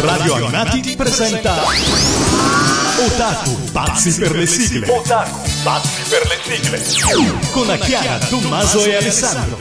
Radio Animati presenta Otaku, pazzi per le sigle. Otaku, pazzi per le sigle. Con Chiara, Tommaso e Alessandro.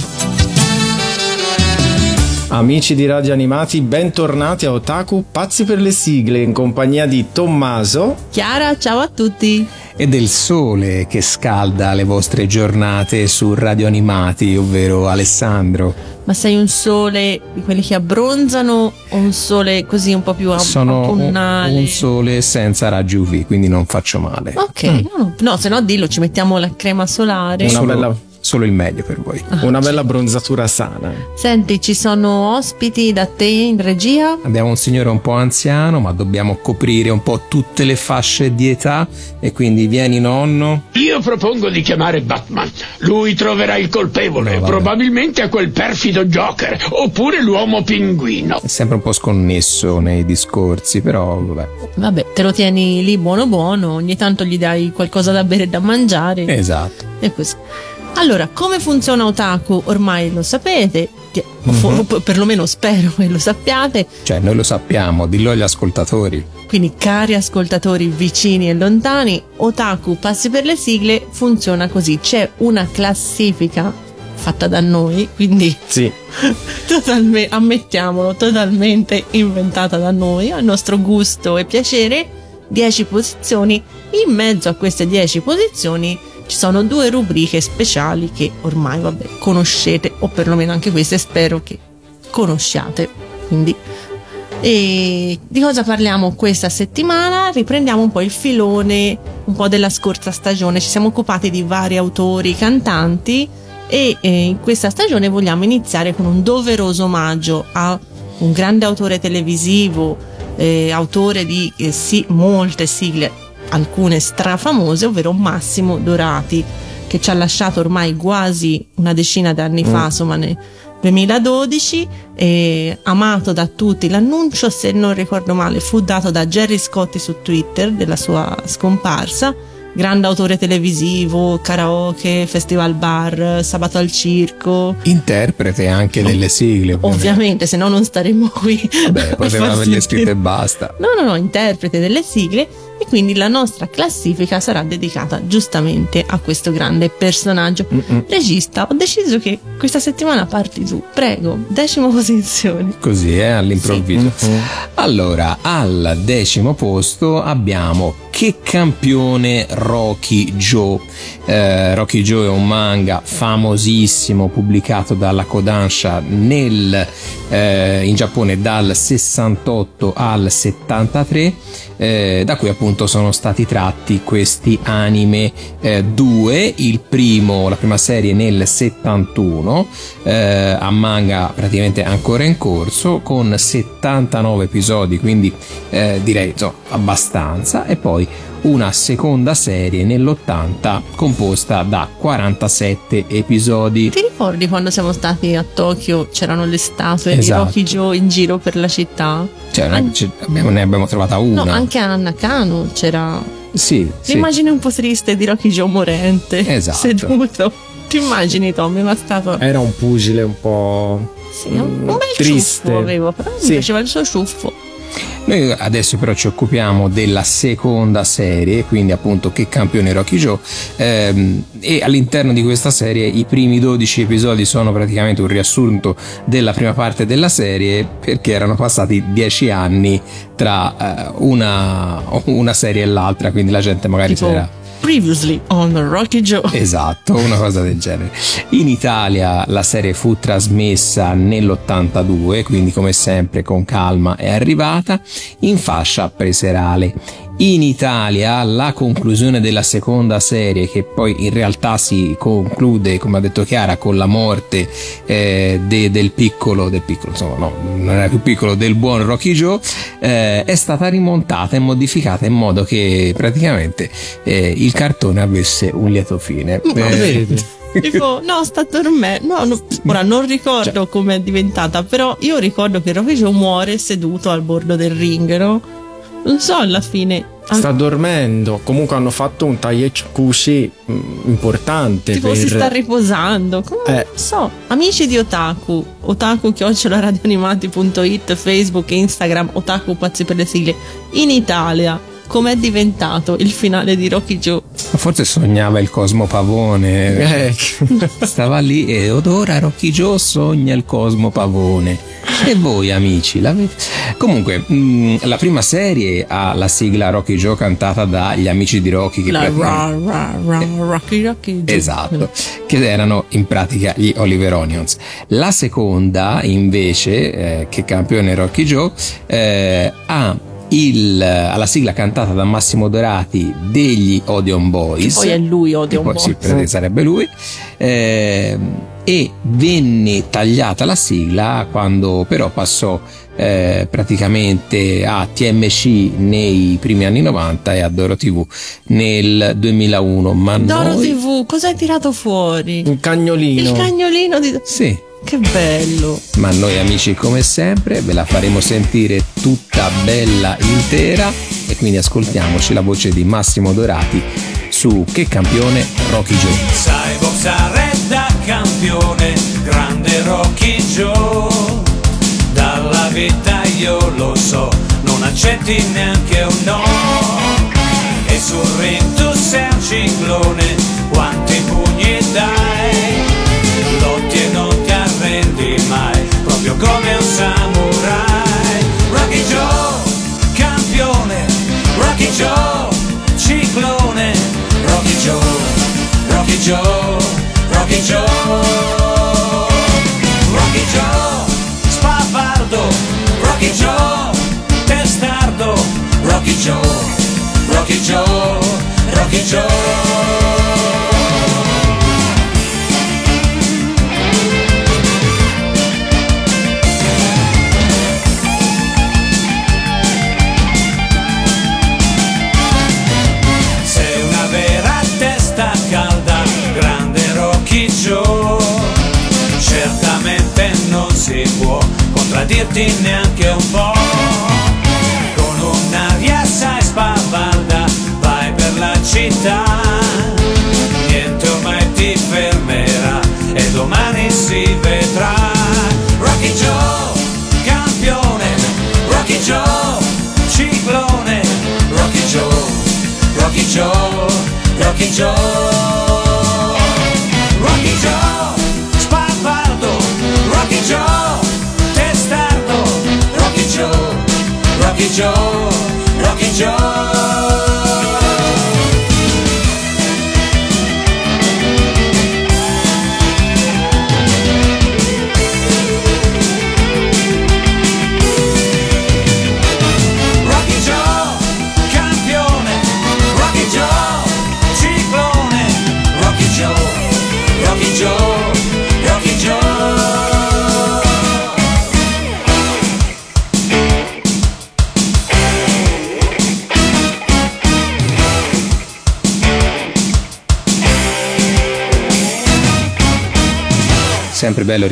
Amici di Radio Animati, bentornati a Otaku Pazzi per le sigle in compagnia di Tommaso. Chiara, ciao a tutti. E del sole che scalda le vostre giornate su Radio Animati, ovvero Alessandro. Ma sei un sole di quelli che abbronzano o un sole così un po' più am- Sono un, autunnale? un sole senza raggi UV, quindi non faccio male. Ok, no, no, no, se no dillo, ci mettiamo la crema solare. Una Solo- bella- solo il meglio per voi. Una bella bronzatura sana. Senti, ci sono ospiti da te in regia? Abbiamo un signore un po' anziano, ma dobbiamo coprire un po' tutte le fasce di età e quindi vieni nonno. Io propongo di chiamare Batman. Lui troverà il colpevole, No, probabilmente a quel perfido Joker, oppure l'uomo pinguino. È sempre un po' sconnesso nei discorsi, però vabbè. Vabbè, te lo tieni lì buono buono, ogni tanto gli dai qualcosa da bere e da mangiare Esatto. e così. Allora, come funziona Otaku? Ormai lo sapete, ti- o perlomeno spero che lo sappiate. Cioè, noi lo sappiamo, dillo agli ascoltatori. Quindi, cari ascoltatori vicini e lontani, Otaku Passi per le sigle funziona così: c'è una classifica fatta da noi, quindi Sì, totalmente, ammettiamolo, totalmente inventata da noi, a nostro gusto e piacere, 10 posizioni. In mezzo a queste 10 posizioni ci sono due rubriche speciali che ormai, vabbè, conoscete, o perlomeno anche queste spero che conosciate. Quindi, e di cosa parliamo questa settimana? Riprendiamo un po' il filone un po' della scorsa stagione. Ci siamo occupati di vari autori, cantanti e eh, in questa stagione vogliamo iniziare con un doveroso omaggio a un grande autore televisivo, eh, autore di eh, sì, molte sigle, alcune strafamose, ovvero Massimo Dorati, che ci ha lasciato ormai quasi una decina d'anni fa, insomma nel 2012, eh, amato da tutti. L'annuncio, se non ricordo male, fu dato da Jerry Scotti su Twitter della sua scomparsa. Grande autore televisivo, karaoke, festival bar, sabato al circo. Interprete anche delle sigle, ovviamente. Ovviamente, se no non staremmo qui. Beh, poteva averle scritte e basta. No, no, no, interprete delle sigle e quindi la nostra classifica sarà dedicata giustamente a questo grande personaggio. Regista, ho deciso che questa settimana parti tu, prego, decima posizione. Così, eh, all'improvviso. Allora, al decimo posto abbiamo Che campione Rocky Joe. Eh, Rocky Joe è un manga famosissimo pubblicato dalla Kodansha nel, eh, in Giappone dal 68 al 73, eh, da cui appunto sono stati tratti questi anime eh, due, il primo, la prima serie nel 71, eh, a manga praticamente ancora in corso, con 79 episodi, quindi eh, direi insomma, abbastanza, e poi una seconda serie nell'80 composta da 47 episodi. Ti ricordi quando siamo stati a Tokyo? C'erano le statue Esatto. di Rocky Joe in giro per la città? Cioè, ce- abbiamo- ne abbiamo trovata una. No, anche a Nakano c'era Sì, sì. l'immagine un po' triste di Rocky Joe morente, Esatto. seduto. Ti immagini Tommy, una statua? era un pugile un po'. Sì, un, un bel triste. ciuffo avevo, però mi Sì. piaceva il suo ciuffo. Noi adesso però ci occupiamo della seconda serie, quindi appunto che campione Rocky Joe, ehm, e all'interno di questa serie i primi 12 episodi sono praticamente un riassunto della prima parte della serie perché erano passati 10 anni tra eh, una, una serie e l'altra, quindi la gente magari Tipo, si era... previously on Rocky Joe. Esatto, una cosa del genere. In Italia la serie fu trasmessa nell'82, quindi come sempre con calma è arrivata, in fascia preserale. In Italia la conclusione della seconda serie, che poi in realtà si conclude, come ha detto Chiara, con la morte eh, de- del piccolo, del piccolo, insomma, no, non era più piccolo, del buon Rocky Joe, eh, è stata rimontata e modificata in modo che praticamente eh, il cartone avesse un lieto fine. Ma Eh, vedi? Tipo, no, sta dormendo. No, no, ora non ricordo Cioè. come è diventata, però io ricordo che Rocky Joe muore seduto al bordo del ring, no? Non so alla fine. Sta dormendo. Comunque hanno fatto un Taiyekushi mm, importante. Tipo per... si sta riposando. Come Eh. non so. Amici di Otaku, otaku radioanimati.it, Facebook Instagram, Otaku pazzi per le sigle. In Italia, com'è diventato il finale di Rocky Joe? Forse sognava il Cosmo Pavone. Eh, Stava lì e ora Rocky Joe sogna il Cosmo Pavone. E voi amici, l'avete? Comunque, mh, la prima serie ha la sigla Rocky Joe cantata dagli amici di Rocky che La praticamente- ra, ra, ra, Rocky Rocky Joe. Esatto, che erano in pratica gli Oliver Onions. La seconda, invece, eh, che campione Rocky Joe, eh, ha il, alla sigla cantata da Massimo Dorati degli Odeon Che Boys. poi è lui, Che poi po'. sì, per- sarebbe lui. ehm, e venne tagliata la sigla quando però passò eh, praticamente a TMC nei primi anni 90 e a Doro TV nel 2001. Ma Doro noi... TV, cosa hai tirato fuori? un cagnolino. Il cagnolino di... Sì, Che bello. ma noi amici come sempre ve la faremo sentire tutta bella intera e quindi ascoltiamoci la voce di Massimo Dorati su Che campione Rocky Joe. Sai boxare da campione, grande Rocky Joe. Dalla vita io lo so, non accetti neanche un no. E sul ring tu sei un ciclone, quanti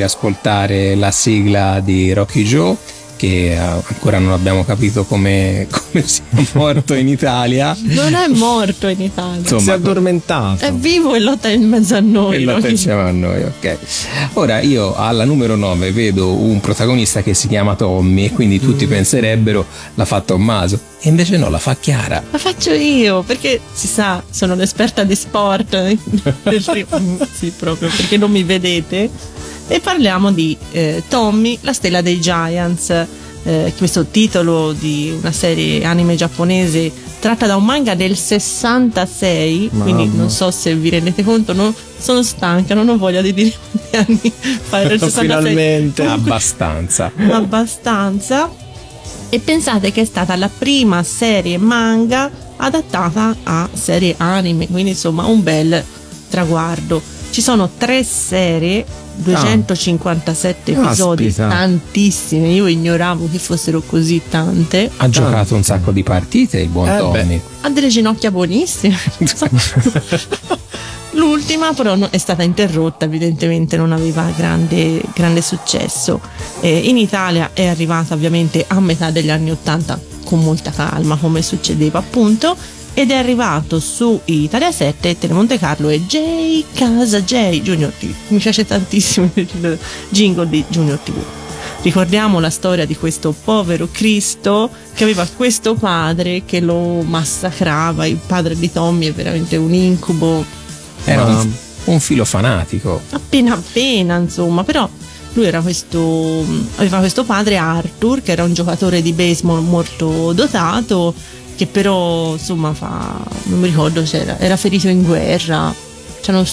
Riascoltare la sigla di Rocky Joe che eh, ancora non abbiamo capito come, come sia morto in Italia. Non è morto in Italia. Insomma, si è addormentato. È vivo e lotta in mezzo a noi. Rocky. pensiamo a noi, ok. Ora io alla numero 9 vedo un protagonista che si chiama Tommy e quindi tutti penserebbero l'ha fa Tommaso. E invece no, la fa Chiara. La faccio io perché si sa, sono l'esperta di sport. sì, proprio perché non mi vedete. E parliamo di eh, Tommy, la stella dei Giants. eh, questo titolo di una serie anime giapponese tratta da un manga del 66. Quindi Mamma. non so se vi rendete conto, no? sono stanca, non ho voglia di dire quanti anni fa era il 66. Finalmente. Abbastanza. abbastanza. E pensate che è stata la prima serie manga adattata a serie anime, quindi insomma un bel traguardo. Ci sono tre serie, 257 episodi, Caspita. tantissime. Io ignoravo che fossero così tante. Ha giocato un sacco di partite il buon Eh Tommy. beh. Ha delle ginocchia buonissime. L'ultima però è stata interrotta, evidentemente non aveva grande, grande successo. Eh, in Italia è arrivata ovviamente a metà degli anni 80 con molta calma, come succedeva appunto, ed è arrivato su Italia 7, Telemonte Carlo e J Casa J Junior TV. Mi piace tantissimo il jingle di Junior TV. Ricordiamo la storia di questo povero Cristo che aveva questo padre che lo massacrava. Il padre di Tommy è veramente un incubo Era un, un filo fanatico. appena appena insomma però lui era questo aveva questo padre Arthur che era un giocatore di baseball molto dotato che però insomma fa non mi ricordo se era, era ferito in guerra cioè, non-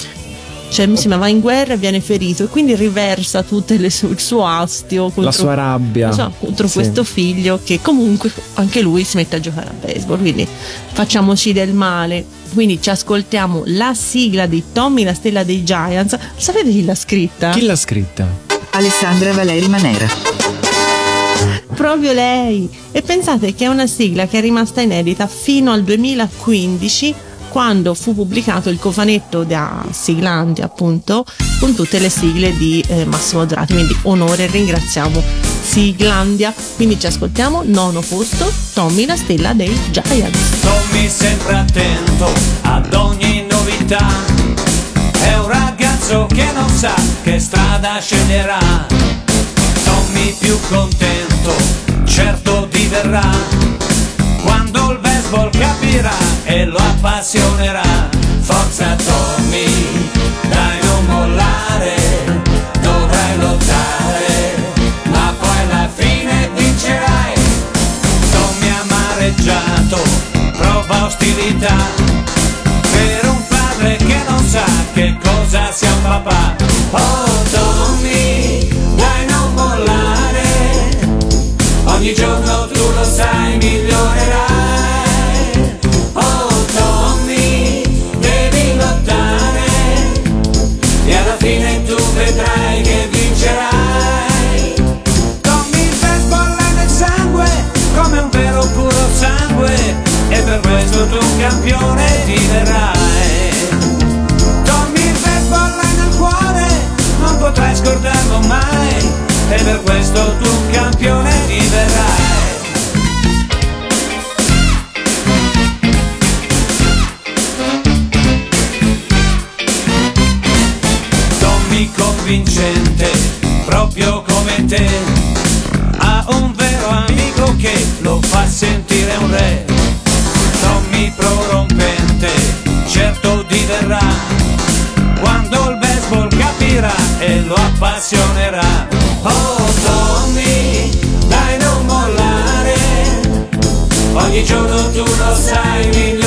cioè mi sembra va in guerra e viene ferito e quindi riversa tutto il suo astio contro, La sua rabbia. so, contro Sì. questo figlio che comunque anche lui si mette a giocare a baseball quindi facciamoci del male quindi ci ascoltiamo la sigla di Tommy la stella dei Giants sapete chi l'ha scritta? Chi l'ha scritta? Alessandra Valeri Manera. Proprio lei e pensate che è una sigla che è rimasta inedita fino al 2015 quando fu pubblicato il cofanetto da Siglandia appunto con tutte le sigle di eh, Massimo Dorati quindi onore e ringraziamo Siglandia quindi ci ascoltiamo nono posto Tommy la stella dei Giants Tommy sempre attento ad ogni novità. È un ragazzo che non sa che strada sceglierà. Tommy più contento, certo diverrà. Quando il baseball capirà e lo appassionerà. Forza Tommy, dai non mollare, dovrai lottare, ma poi alla fine vincerai. Tommy amareggiato, prova ostilità per un padre che non sa che cosa sia un papà. Oh sai migliorerai. Oh Tommy, devi lottare e alla fine tu vedrai che vincerai. Tommy il baseball nel sangue, come un vero puro sangue, e per questo tu campione diverrai. Tommy il nel cuore, non potrai scordarlo mai, e per questo tu proprio come te, ha un vero amico che lo fa sentire un re. Tommy prorompente, certo diverrà, quando il baseball capirà e lo appassionerà. Oh Tommy, dai non mollare, ogni giorno tu lo sai migliorerai.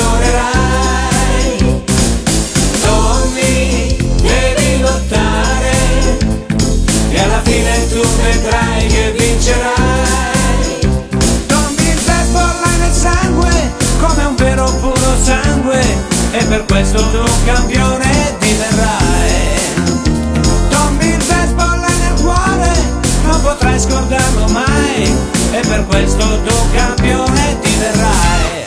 Per questo tu campione diverrai. Tommy il baseball nel cuore, non potrai scordarlo mai, e per questo tu campione diverrai.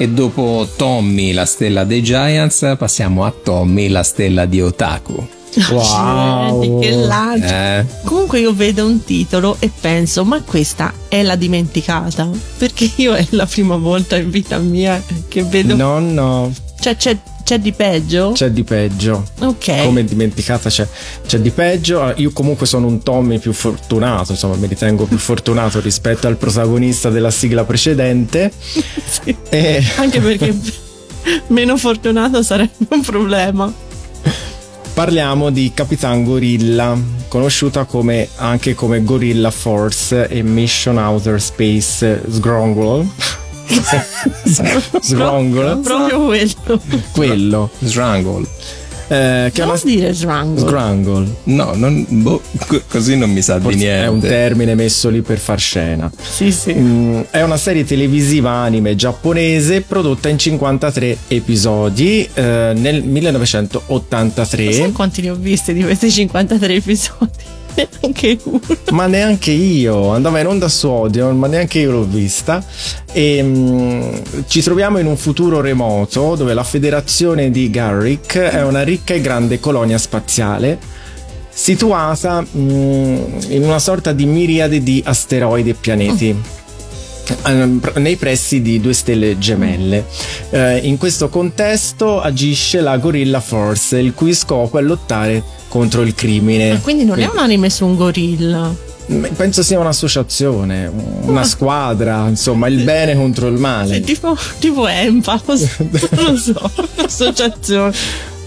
E dopo Tommy, la stella dei Giants, passiamo a Tommy, la stella di Otaku. Wow. Che lancio. Eh, Comunque io vedo un titolo e penso, ma questa è la dimenticata? Perché io è la prima volta in vita mia che vedo... No, no, Cioè c'è, c'è di peggio? c'è di peggio. Ok. Come dimenticata c'è, c'è di peggio. Ah, Io comunque sono un Tommy più fortunato, insomma, mi ritengo più fortunato rispetto al protagonista della sigla precedente. Sì. E Anche perché meno fortunato sarebbe un problema. Parliamo di Capitan Gorilla, conosciuta come, anche come Gorilla Force e Mission Outer Space Sgrongol. Sgrongol, Proprio quello. quello. Strangle. Eh, che Non una dire Srango. Sgrongol. No, non, boh, co- così non mi sa di Forse niente. è un termine messo lì per far scena. Sì, sì. Mm, è una serie televisiva anime giapponese prodotta in 53 episodi eh, nel Sai 1983. quanti ne ho visti di questi 53 episodi? Neanche uno. ma neanche io. Andava in onda su Odeon ma neanche io l'ho vista. E mm, ci troviamo in un futuro remoto dove la federazione di Garrick è una ricca e grande colonia spaziale situata mm, in una sorta di miriade di asteroidi e pianeti. Ehm, pr- nei pressi di due stelle gemelle. Eh, in questo contesto agisce la Gorilla Force, il cui scopo è lottare contro il crimine. Quindi non è un anime su un gorilla. Mm, Penso sia un'associazione, una squadra, insomma, il bene contro il male. tipo, tipo Empa, non lo so, associazione.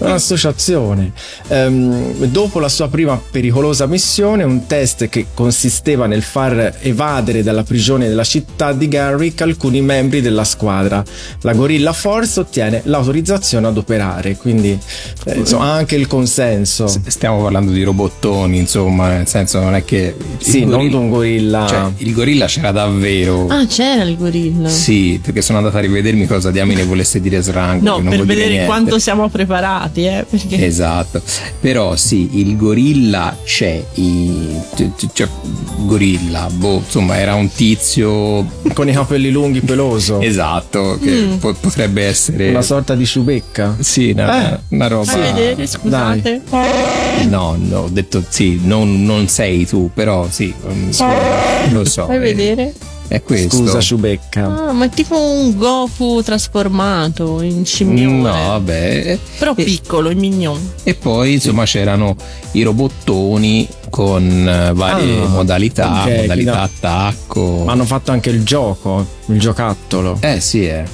Un'associazione. Ehm, dopo la sua prima pericolosa missione, un test che consisteva nel far evadere dalla prigione della città di Garrick alcuni membri della squadra. La Gorilla Force ottiene l'autorizzazione ad operare, quindi eh, insomma, anche il consenso. Stiamo parlando di robottoni, insomma, nel senso non è che... il Sì, non gorilla- di un gorilla. Cioè, il gorilla c'era davvero. Ah, c'era il gorilla. Sì, perché sono andato a rivedermi cosa diamine volesse dire Srango. No, non per vedere quanto siamo preparati, eh, perché Esatto, però sì, il gorilla c'è, i- c'è- gorilla, boh, insomma era un tizio con i capelli lunghi peloso. esatto che Mm. po- potrebbe essere... Una sorta di ciubecca. Sì, una, Eh, una roba... Fai vedere, scusate. No, no, ho detto sì, non, non sei tu, però sì, mm, lo so. Fai eh, vedere. È questo. Scusa, ciubecca. Ah, ma è tipo un Goku trasformato in scimmione. No, vabbè. Però E- piccolo, in mignon. E poi insomma c'erano i robottoni con eh, varie Ah, modalità, ok, modalità no. attacco. Ma hanno fatto anche il gioco, il giocattolo. Eh sì, eh.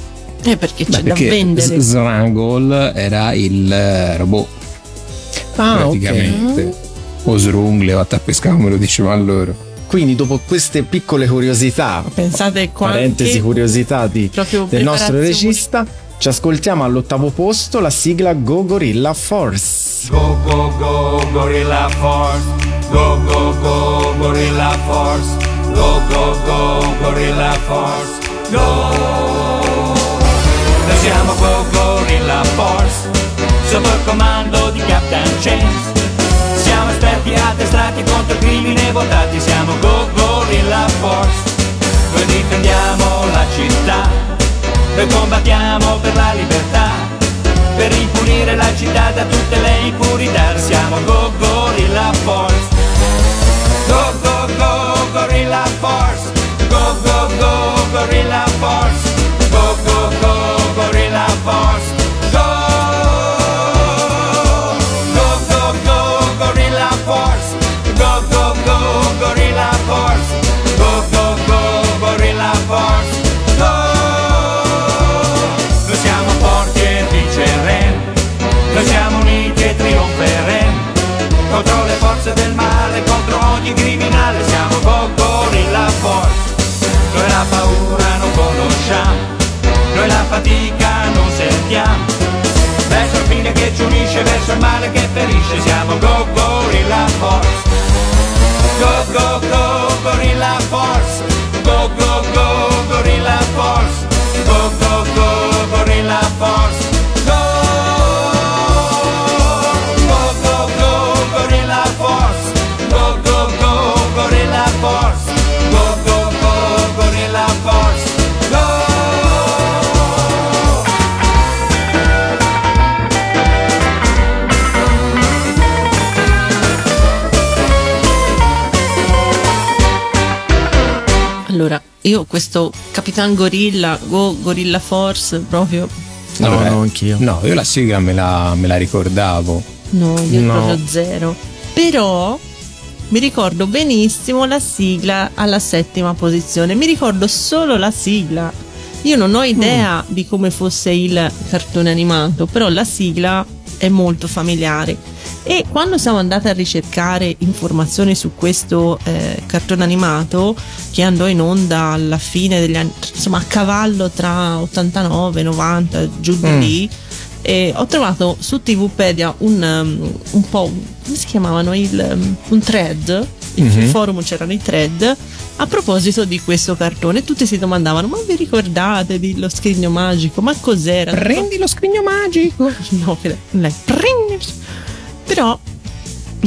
Eh, perché c'è Beh, da perché vendere. Srangol era il eh, robot Ah, praticamente. O Srungle, vatta a pescare come lo dicevano loro. Quindi dopo queste piccole curiosità, Pensate quanti parentesi curiosità di- del nostro regista, ci ascoltiamo all'ottavo posto la sigla Go Gorilla Force. Go go go Gorilla Force. Go go go Gorilla Force. Go go go Gorilla Force. Go. Noi siamo Go Gorilla Force. Sotto il comando di Captain Siamo esperti addestrati contro il crimine votati Siamo Go Gorilla Force. Noi difendiamo la città Noi combattiamo per la libertà per ripulire la città da tutte le impurità. Siamo Go Gorilla Force fatica non sentiamo. Verso il fine che ci unisce, verso il male che ferisce Siamo Go Gorilla Force. Go Go Go Gorilla Force. Go Go Go Gorilla Force io questo Capitan Gorilla, Go Gorilla Force, proprio No, Allora, no, anch'io. No, io la sigla me la, me la ricordavo. No, io No. proprio zero. Però mi ricordo benissimo la sigla alla settima posizione. Mi ricordo solo la sigla. Io non ho idea di come fosse il cartone animato, però la sigla è molto familiare. E quando siamo andati a ricercare informazioni su questo eh, cartone animato, che andò in onda alla fine degli anni, insomma a cavallo tra 89 e 90, giù di Mm. lì, e ho trovato su TVpedia un, um, un po' come si chiamavano? Il, um, un thread in sul forum c'erano i thread a proposito di questo cartone. Tutti si domandavano ma vi ricordate dello scrigno magico? Ma cos'era? Prendi lo scrigno magico. no lei. Prendi però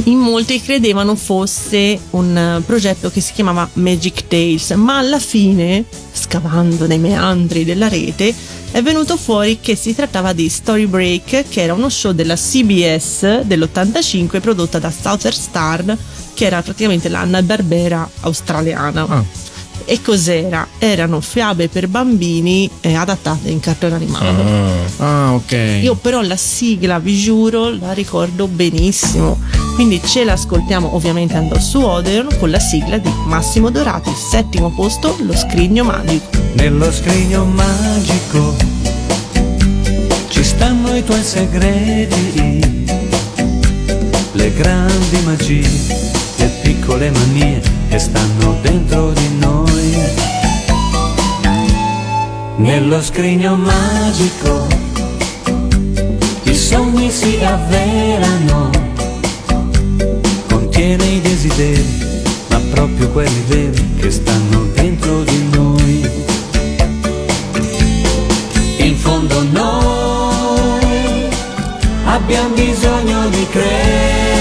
in molti credevano fosse un eh, progetto che si chiamava Magic Tales, ma alla fine, scavando nei meandri della rete, è venuto fuori che si trattava di Story Break, che era uno show della CBS dell'85 prodotta da Southern Star, che era praticamente l'Anna Barbera australiana. Ah. E cos'era? Erano fiabe per bambini eh, adattate in cartone animato. Ah, ok. Io però la sigla, vi giuro, la ricordo benissimo. Quindi ce l'ascoltiamo ovviamente andò su Odeon con la sigla di Massimo Dorati, settimo posto, Lo Scrigno Magico. Nello scrigno magico ci stanno i tuoi segreti, le grandi magie, le piccole manie che stanno dentro di noi. Nello scrigno magico i sogni si avverano, contiene i desideri, ma proprio quelli veri che stanno dentro di noi. In fondo noi abbiamo bisogno di credere,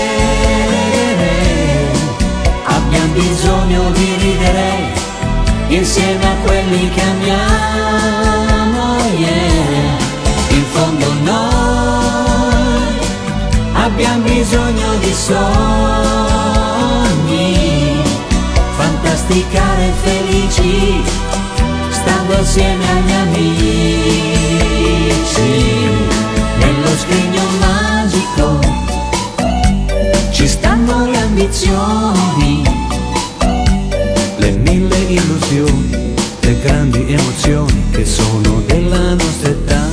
insieme a quelli che amiamo, yeah. In fondo noi abbiamo bisogno di sogni, fantasticare felici stando assieme agli amici. Nello scrigno magico ci stanno le ambizioni illusioni le grandi emozioni che sono della nostra età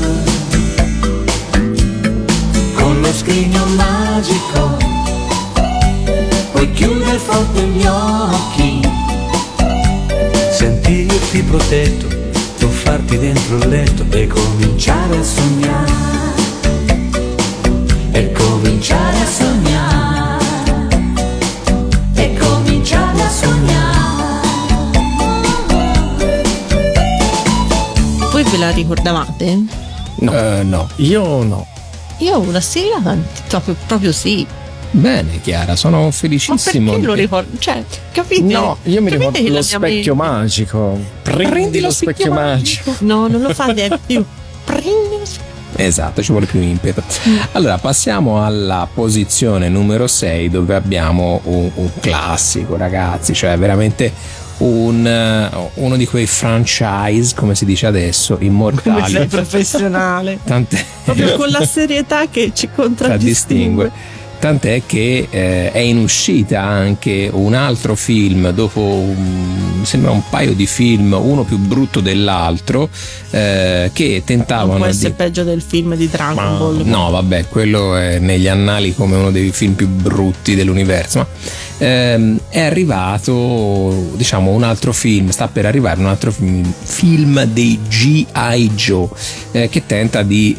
con lo scrigno magico puoi chiudere forte gli occhi sentirti protetto, tuffarti dentro il letto e cominciare a sognare. E cominciare a sognare. Ve la ricordavate? No. Eh, no. Io no. Io ho una sigla proprio, proprio sì. Bene, Chiara, sono Ma felicissimo. perché lo ricordo? Cioè, capite? No, io mi Capite ricordo che lo specchio magico. Prendi, lo specchio magico. No, non lo fate più. Prendi lo specchio. Esatto, ci vuole più impeto. Allora, passiamo alla posizione numero 6 dove abbiamo un, un classico, ragazzi, cioè veramente un, eh, uno di quei franchise, come si dice adesso, Come sei immortali. professionale. Tant'è, Proprio con la serietà che ci contraddistingue. Tant'è che eh, è in uscita anche un altro film dopo un- sembra un paio di film, uno più brutto dell'altro, eh, che Non tentavano può di essere peggio del film di Dragon Ball. No, vabbè, quello è negli annali come uno dei film più brutti dell'universo. Ma ehm, è arrivato, diciamo, un altro film, sta per arrivare un altro film, film dei G.I. Joe, eh, che tenta di.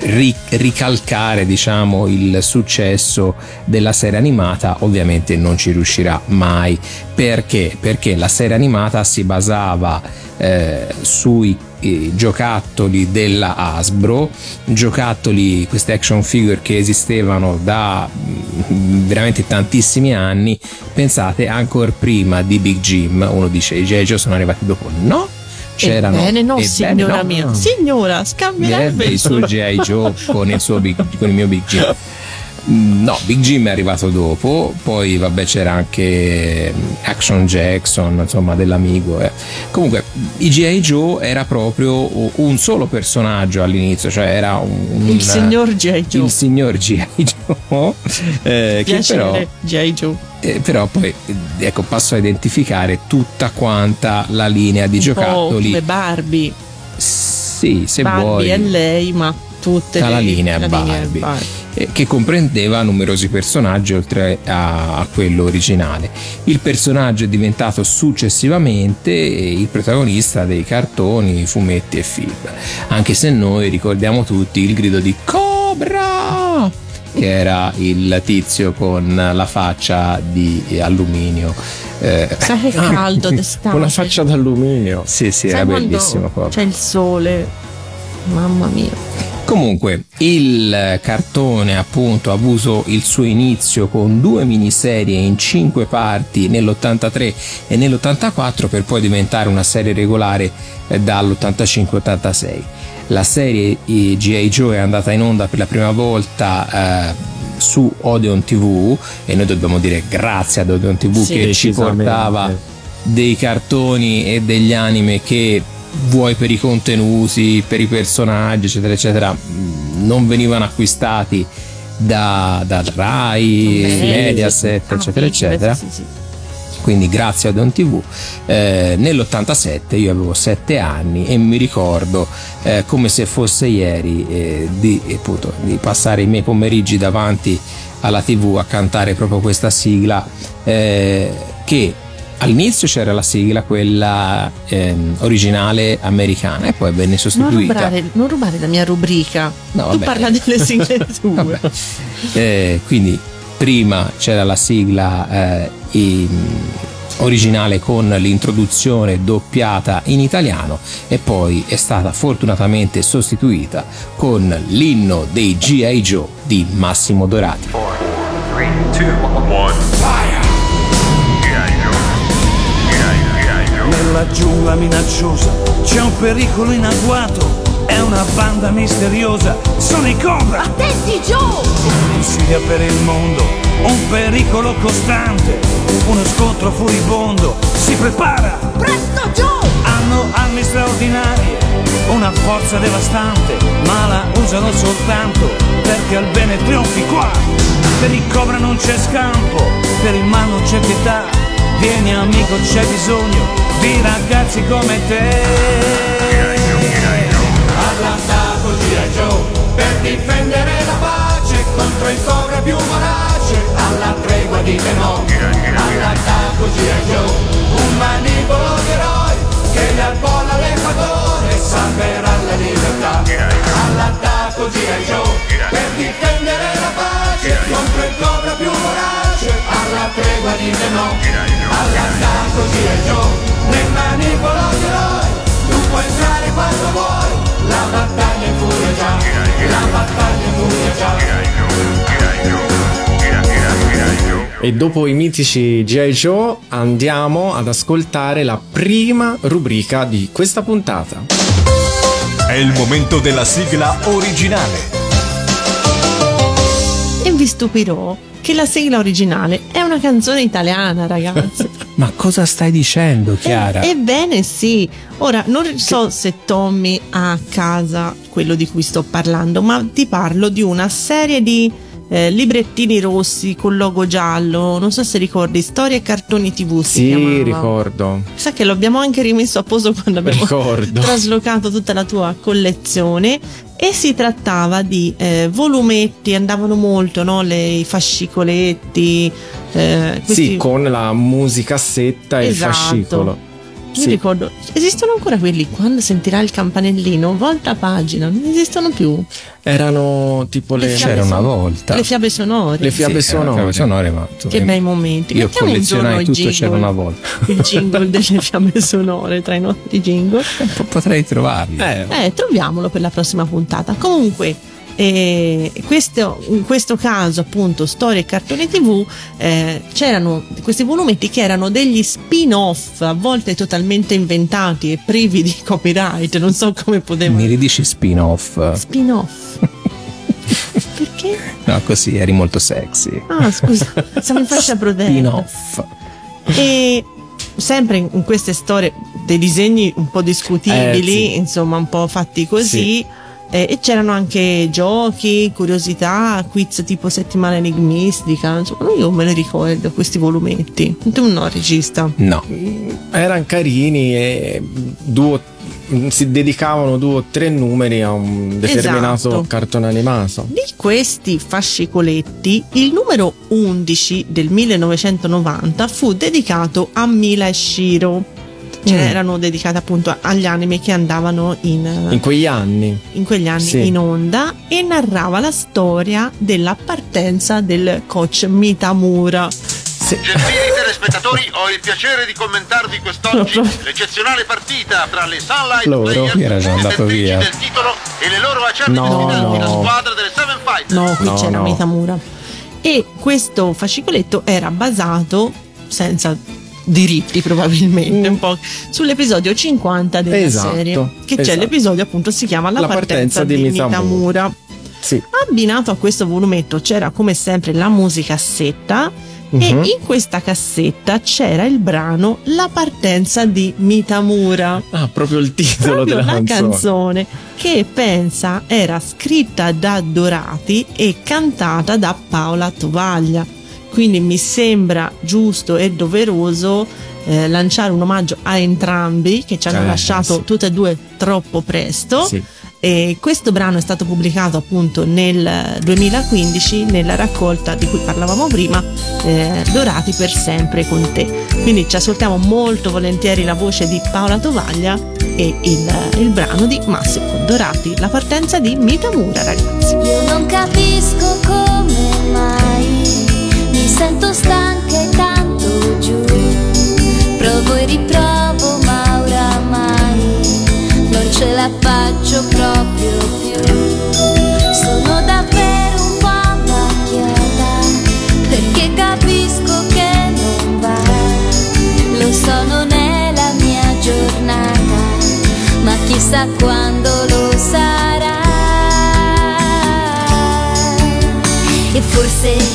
Ri- ricalcare diciamo il successo della serie animata ovviamente non ci riuscirà mai. Perché? Perché la serie animata si basava eh, sui eh, giocattoli della Hasbro, giocattoli, queste action figure che esistevano da mm, veramente tantissimi anni, pensate ancora prima di Big Jim, uno dice i. Joe sono arrivati dopo, no, c'erano Ebbene no, ebbene signora no. mia. Signora, scambierebbe il suo G.I. Joe con il, suo Big, con il mio Big Jim. Mm, No, Big Jim è arrivato dopo, poi vabbè c'era anche mm, Action Jackson, insomma dell'amigo. eh. Comunque, i G.I. Joe era proprio un solo personaggio all'inizio, cioè era un... Il signor G.I. Joe. Il signor G.I. Joe, eh, che però, eh, però poi eh, ecco, passo a identificare tutta quanta la linea di Un giocattoli. come Barbie. Sì, se Barbie vuoi. è lei, ma tutte Tutta la le- linea Barbie, eh, che comprendeva numerosi personaggi oltre a, a quello originale. Il personaggio è diventato successivamente il protagonista dei cartoni, fumetti e film, anche se noi ricordiamo tutti il grido di Cobra! Che era il tizio con la faccia di alluminio. Eh, Sai che caldo d'estate. Con la faccia d'alluminio. sì, sì, Sai era bellissimo. Cobra. C'è il sole. Mamma mia. Comunque, il cartone appunto ha avuto il suo inizio con due miniserie in cinque parti nell'83 e nell'84 per poi diventare una serie regolare eh, dall'85-86. La serie G.I. Joe è andata in onda per la prima volta eh, su Odeon TV e noi dobbiamo dire grazie ad Odeon TV Sì, che ci portava dei cartoni e degli anime che vuoi per i contenuti, per i personaggi, eccetera, eccetera, non venivano acquistati da, da Rai, Mediaset, Ah, eccetera, sì, eccetera. sì, sì. Quindi grazie a Don TV. Eh, nell'87 io avevo 7 anni e mi ricordo eh, come se fosse ieri eh, di, appunto, di passare i miei pomeriggi davanti alla TV a cantare proprio questa sigla eh, che all'inizio c'era la sigla quella ehm, originale americana e poi venne Non sostituita rubare, non rubare la mia rubrica. No, tu vabbè. parla delle sigle tue. Eh, quindi prima c'era la sigla eh, in- originale con l'introduzione doppiata in italiano e poi è stata fortunatamente sostituita con l'inno dei G.I. Joe di Massimo Dorati. Nella giungla minacciosa c'è un pericolo in agguato, è una banda misteriosa, sono i Cobra! Attenti, Joe! Insidia per il mondo, un pericolo costante, uno scontro furibondo, si prepara! Presto, Joe! Hanno armi straordinarie, una forza devastante, ma la usano soltanto perché al bene trionfi qua. Per il cobra non c'è scampo, per il mal non c'è pietà. Vieni amico, c'è bisogno di ragazzi come te. All'attacco G.I. Joe per difendere la pace contro il cobra più vorace alla tregua dite no all'attacco G.I. Joe un manipolo di eroi che dal polo all'equatore salverà la libertà all'attacco G.I. Joe per difendere la pace contro il cobra più vorace alla tregua dite no all'attacco G.I. Joe nel manipolo di eroi tu puoi entrare quando vuoi la battaglia in furia già la battaglia in furia già E dopo i mitici G.I. Joe andiamo ad ascoltare la prima rubrica di questa puntata. È il momento della sigla originale. E vi stupirò che la sigla originale è una canzone italiana, ragazzi. Ma cosa stai dicendo, Chiara? Ebbene sì, ora non so se Tommy ha a casa quello di cui sto parlando, ma ti parlo di una serie di eh, librettini rossi con logo giallo, non so se ricordi, Storie e Cartoni TV si Sì, ricordo. Sa che l'abbiamo anche rimesso a posto quando abbiamo Ricordo. traslocato tutta la tua collezione e si trattava di eh, volumetti, andavano molto, no? Le, i fascicoletti. eh, questi- Sì, con la musicassetta e il Esatto. fascicolo. Io Sì. ricordo, esistono ancora quelli quando sentirà il campanellino, volta pagina, non esistono più. Erano tipo le, Le fiabe C'era una son- volta. Le fiabe sonore. le fiabe Sì, sonore. fiabe sonore, ma tu- Che bei momenti. Io Mettiamo un collezionai tutto, jingle. c'era una volta. Il jingle delle fiabe sonore tra i nostri jingle. Po- Potrei trovarli. Eh, Eh, troviamolo per la prossima puntata. Comunque, eh, questo, in questo caso, appunto, storie e cartoni TV, eh, c'erano questi volumetti che erano degli spin-off, a volte totalmente inventati e privi di copyright. Non so come potevano. Mi ridici spin-off? Spin-off. Perché? No, così eri molto sexy. Ah, scusa, siamo in fascia protetta. Spin-off. E sempre in queste storie dei disegni un po' discutibili, Eh, sì. insomma, un po' fatti così. Eh, e c'erano anche giochi, curiosità, quiz tipo settimana enigmistica. Insomma, io me ne ricordo questi volumetti. Tu no, regista. No. erano carini e due, si dedicavano due o tre numeri a un determinato Esatto. cartone animato. Di questi fascicoletti, il numero 11 del 1990 fu dedicato a Mila e Shiro. Cioè, Mm. erano dedicati appunto agli anime che andavano in, In quegli anni. in quegli anni Sì. in onda e narrava la storia della partenza del coach Mitamura. Sì. Gentili telespettatori spettatori, ho il piacere di commentarvi quest'oggi l'eccezionale partita tra le Sunlight Loro? Players, Chi era già andato via? del titolo, e le loro acerbi No, sfidanti, la no. squadra delle Seven Fighters. No, qui No, c'era no. Mitamura. E questo fascicoletto era basato, senza diritti probabilmente, un po' sull'episodio 50 della Mm. Esatto, serie. Che c'è esatto. l'episodio appunto si chiama La, La partenza, partenza di di Mitamura. Mitamura. Sì. Abbinato a questo volumetto c'era come sempre la musicassetta e Mhm. in questa cassetta c'era il brano La partenza di Mitamura. Ah, proprio il titolo Proprio della la canzone. canzone che pensa era scritta da Dorati e cantata da Paola Tovaglia. Quindi mi sembra giusto e doveroso eh, lanciare un omaggio a entrambi che ci hanno Eh, lasciato sì. tutte e due troppo presto. Sì. E questo brano è stato pubblicato appunto nel 2015 nella raccolta di cui parlavamo prima, eh, Dorati per sempre con te. Quindi ci ascoltiamo molto volentieri la voce di Paola Tovaglia e il, il brano di Massimo Dorati, la partenza di Mitamura ragazzi. Io non capisco come sento stanca e tanto giù. Provo e riprovo, ma oramai non ce la faccio proprio più. Sono davvero un po' macchiata perché capisco che non va. Lo so, non è la mia giornata, ma chissà quando lo sarà. E forse,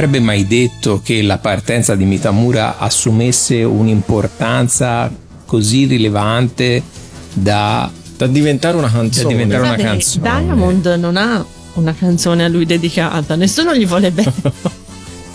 E chi l'avrebbe mai detto che la partenza di Mitamura assumesse un'importanza così rilevante da, Da diventare una da canzone. diventare una canzone? Diamond non ha una canzone a lui dedicata, nessuno gli vuole bene.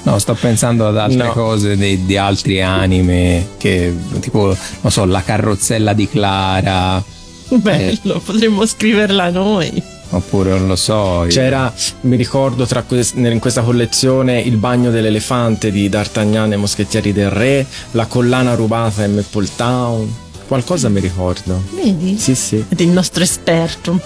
No, sto pensando ad altre No. cose di, di altri anime, che tipo, non so, la carrozzella di Clara, Bello, potremmo scriverla noi. oppure non lo so. io- C'era, mi ricordo, tra quest- in questa collezione il bagno dell'elefante di D'Artagnan e Moschettieri del Re, la collana rubata in Maple Town. Qualcosa mi ricordo. Vedi? Sì, sì. Ed il nostro esperto.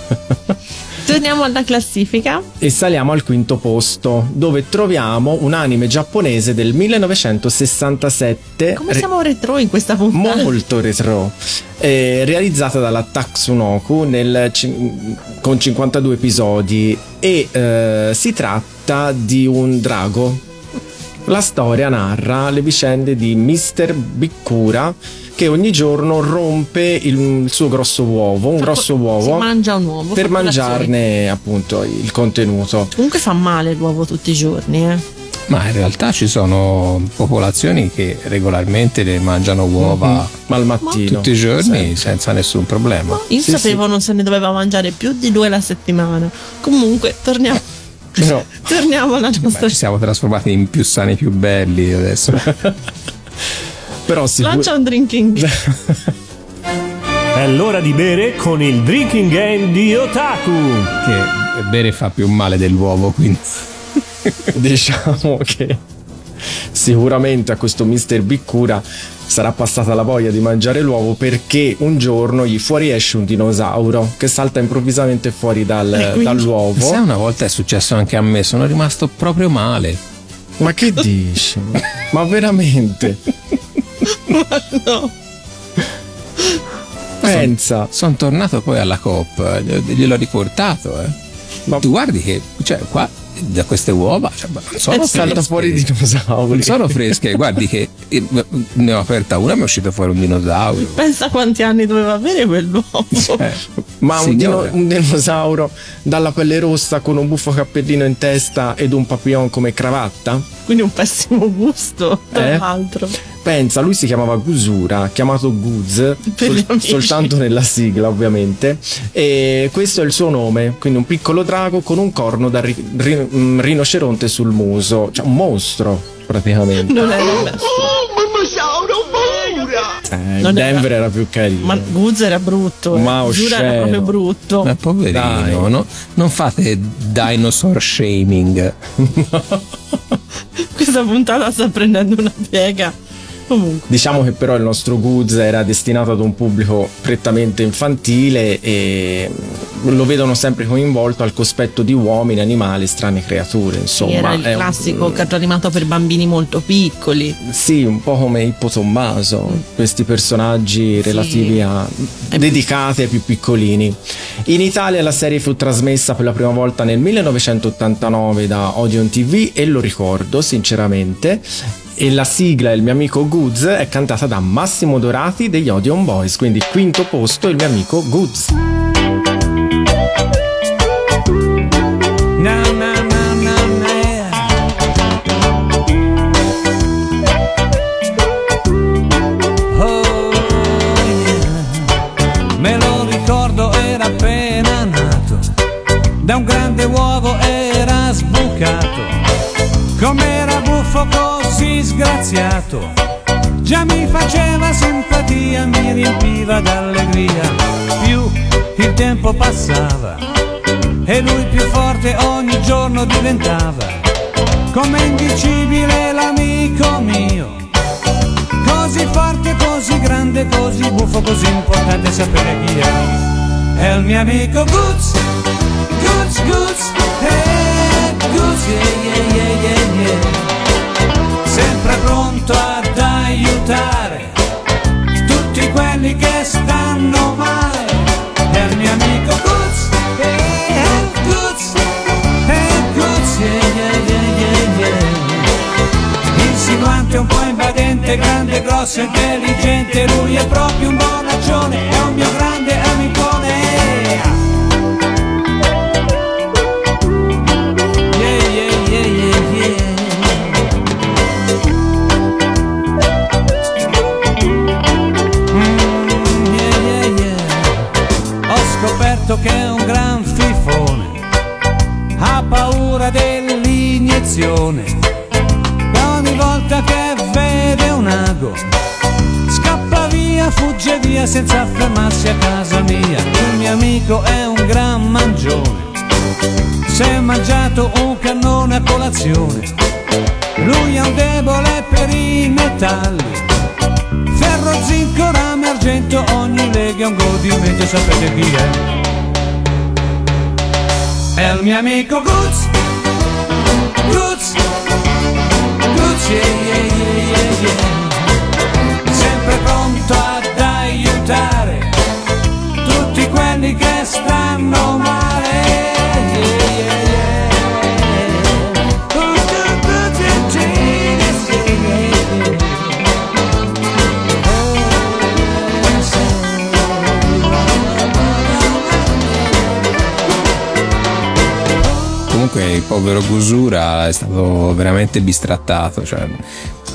Torniamo alla classifica. E saliamo al quinto posto, dove troviamo un anime giapponese del 1967. Come siamo retro in questa puntata? molto retro, eh, realizzata dalla Tatsunoku con 52 episodi e eh, si tratta di un drago. La storia narra le vicende di Mr. Bikkura che ogni giorno rompe il, il suo grosso uovo, un grosso Si uovo, mangia un uovo. per fa colazione. mangiarne appunto il contenuto. Comunque fa male l'uovo tutti i giorni, eh. Ma in realtà ci sono popolazioni che regolarmente le mangiano uova Ma al mattino. tutti i giorni Sempre. senza nessun problema. Io Sì, sapevo non se ne doveva mangiare più di due la settimana. Comunque, torniamo, Però, torniamo alla nostra. Beh, ci siamo trasformati in più sani, più belli adesso. però sicur- Lancia un drinking. È l'ora di bere con il drinking game di Otaku. che bere fa più male dell'uovo, quindi. diciamo che sicuramente a questo Mr. Biccura sarà passata la voglia di mangiare l'uovo perché un giorno gli fuoriesce un dinosauro che salta improvvisamente fuori dal- E quindi? dall'uovo. Sai, una volta è successo anche a me, sono rimasto proprio male. Ma che dici? Ma veramente? No. Pensa. Sono tornato poi alla COP, gli- gliel'ho riportato. Eh. Ma- tu guardi che, cioè, qua da queste uova cioè, sono fresche. fuori dinosauri. Sono fresche, guardi che ne ho aperta una e mi è uscito fuori un dinosauro. Pensa quanti anni doveva avere quell'uomo. Eh, Ma un, dino- un dinosauro dalla pelle rossa con un buffo cappellino in testa ed un papillon come cravatta? Quindi un pessimo gusto, tra Eh? l'altro. Pensa, lui si chiamava Gusura, chiamato Guz, amici. soltanto nella sigla ovviamente. E questo è il suo nome, quindi un piccolo drago con un corno da ri- ri- mm, rinoceronte sul muso, cioè un mostro praticamente. Non era bello. Eh, Non era- Denver era più carino. Ma Guz era brutto. eh. Ma Giura era proprio brutto. Ma poverino, Dai. no? non fate dinosaur shaming. Questa puntata sta prendendo una piega. Comunque. Diciamo che però il nostro Goods era destinato ad un pubblico prettamente infantile e lo vedono sempre coinvolto al cospetto di uomini, animali, strane creature, insomma. era il è un- classico cartone animato per bambini molto piccoli. Sì, un po' come Ippo Tommaso, questi personaggi relativi a dedicati ai più piccolini. In Italia la serie fu trasmessa per la prima volta nel 1989 da Odeon TV e lo ricordo sinceramente. E la sigla Il mio amico Goods è cantata da Massimo Dorati degli Odeon Boys, quindi quinto posto il mio amico Goods. Oh. Me lo ricordo, era appena nato, da un grande così sgraziato, già mi faceva simpatia, mi riempiva d'allegria, più il tempo passava e lui più forte ogni giorno diventava, come indicibile l'amico mio. Così forte, così grande, così buffo, così importante sapere chi è. È il mio amico Goods, Goods, Goods, eh, yeah, yeah, invadente, grande, grosso, intelligente, lui è proprio un bonaccione, è un mio grande amicone. Yeah, yeah, yeah. Mm. Ho scoperto che è un gran fifone, ha paura dell'iniezione. Ago, scappa via, fugge via senza fermarsi a casa mia. Il mio amico è un gran mangione, si è mangiato un cannone a colazione. Lui ha un debole per i metalli. Ferro, zinco, rame, argento, ogni lega è un godimento, sapete chi è? È il mio amico Goods, Goods, yeah, yeah, yeah, yeah, povero Gusura è stato veramente bistrattato. Cioè,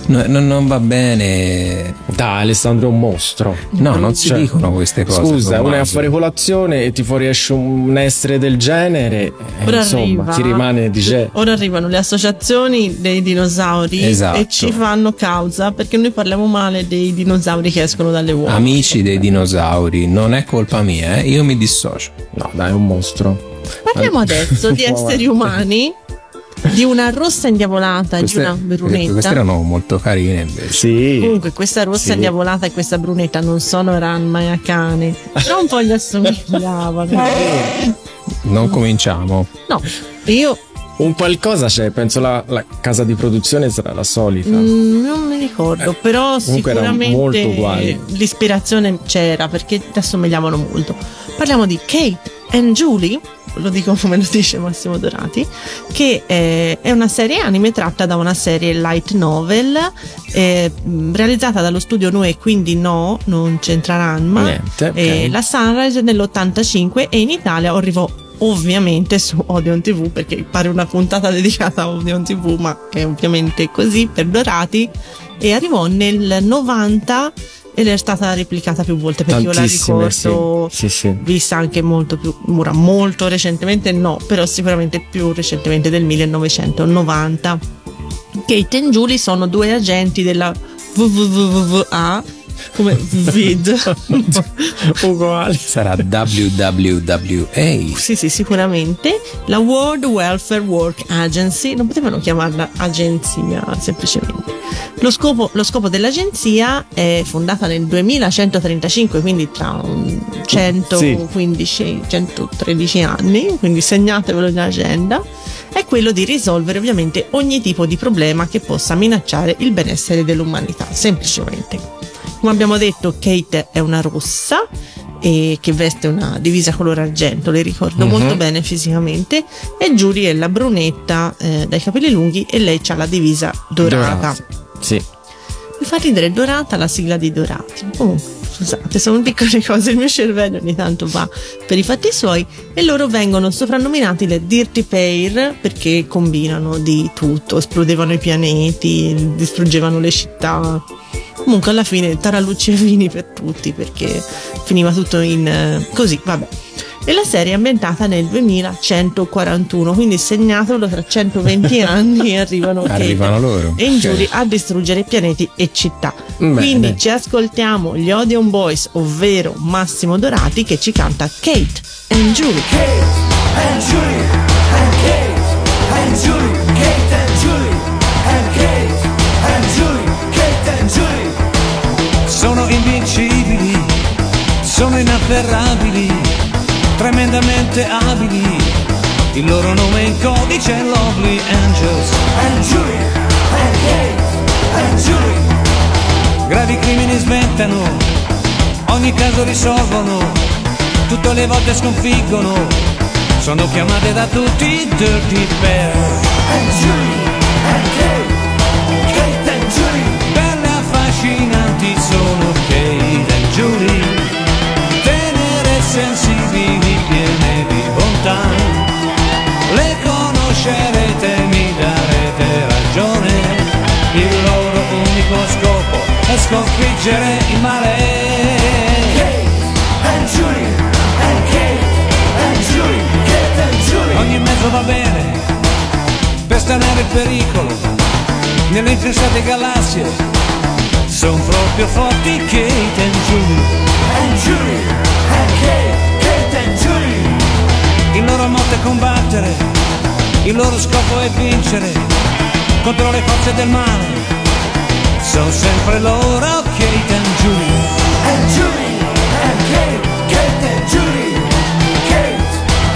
no- no- non va bene. Dai, Alessandro è un mostro. No, non si Cioè, dicono queste cose. Scusa, uno è a fare colazione e ti fuoriesce un essere del genere. eh, Ora insomma, arriva- ti rimane dice. Ora arrivano le associazioni dei dinosauri Esatto. e ci fanno causa perché noi parliamo male dei dinosauri che escono dalle uova. Amici dei dinosauri, non è colpa mia, eh, io mi dissocio. No, dai, è un mostro. Parliamo adesso di esseri umani, di una rossa indiavolata e di Queste, una brunetta. queste erano molto carine invece. Sì. Comunque, questa rossa Sì. indiavolata e questa brunetta non sono Ranma e Akane, però un po' gli assomigliavano. Non cominciamo. No, io Un qualcosa c'è, penso la, la casa di produzione sarà la solita. mm, non mi ricordo, però comunque erano sicuramente molto uguali. l'ispirazione c'era perché ti assomigliavano molto. Parliamo di Kate and Julie, lo dico come lo dice Massimo Dorati, che eh, è una serie anime tratta da una serie light novel eh, realizzata dallo studio Noe, quindi no, non c'entra Ranma. Niente, ok. Eh, la Sunrise nell'85 e in Italia arrivò ovviamente su Odeon TV perché pare una puntata dedicata a Odeon TV ma è ovviamente così per Dorati e arrivò nel 90 ed è stata replicata più volte perché io la Tantissime, ricordo sì. Sì, sì. vista anche molto più ora molto recentemente no però sicuramente più recentemente del 1990 Kate e Julie sono due agenti della WWWA come VID Uguali. Sarà WWWA. Sì, sì, sicuramente. La World Welfare Work Agency, non potevano chiamarla agenzia semplicemente. Lo scopo, lo scopo dell'agenzia è fondata nel 2135, quindi tra un 115 113 anni, quindi segnatevelo in agenda, è quello di risolvere ovviamente ogni tipo di problema che possa minacciare il benessere dell'umanità, semplicemente. Come abbiamo detto, Kate è una rossa e che veste una divisa color argento, le ricordo Mhm. molto bene fisicamente, e Julie è la brunetta eh, dai capelli lunghi e lei ha la divisa dorata. Dorata. Sì. Mi fa ridere dorata la sigla di Dorati. Comunque, scusate, sono piccole cose, il mio cervello ogni tanto va per i fatti suoi e loro vengono soprannominati le Dirty Pair perché combinano di tutto, esplodevano i pianeti, distruggevano le città. Comunque alla fine tarallucci e vini per tutti perché finiva tutto in eh, così, vabbè. E la serie è ambientata nel 2141, quindi segnatelo tra 120 anni arrivano Kate Arrivano loro. e Ingiuri Ok. a distruggere pianeti e città. Bene. Quindi ci ascoltiamo gli Odeon Boys, ovvero Massimo Dorati che ci canta Kate and Julie. and Julie and Kate and Julie, Kate and Julie and Kate and Julie, Kate and Julie. Sono invincibili, sono inafferrabili, tremendamente abili. Il loro nome in codice è Lovely Angels. And Julie and Kate and Julie. Gravi crimini sventano, ogni caso risolvono, tutte le volte sconfiggono. Sono chiamate da tutti Dirty Pair. And Julie and Kate, Kate and Julie. Belle affascinanti sono Kate e Julie, tenere piene Le conoscerete, mi darete ragione. Il loro unico scopo è sconfiggere il male. Kate and Julie and Kate and Julie, Kate and Julie. Ogni mezzo va bene per stanare il pericolo nelle infestate galassie. Sono proprio forti Kate e Julie. And Julie and Kate, and loro motto è combattere, il loro scopo è vincere contro le forze del male. Sono sempre loro, Kate and Julie. And Julie and Kate, Kate and Julie. Kate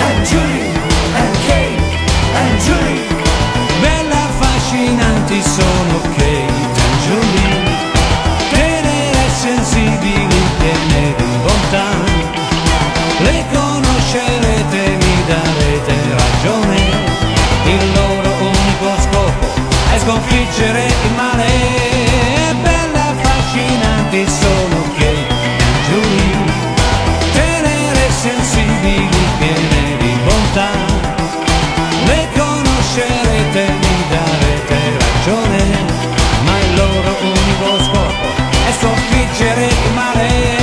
and Julie and Kate and Julie. Belle affascinanti sono Kate and Julie. Tenere sensibili, piene di bontà. darete ragione, il loro unico scopo è sconfiggere il male. E bella affascinanti sono che giuri, tenere sensibili piene di bontà, le conoscerete, mi darete ragione, ma il loro unico scopo è sconfiggere il male.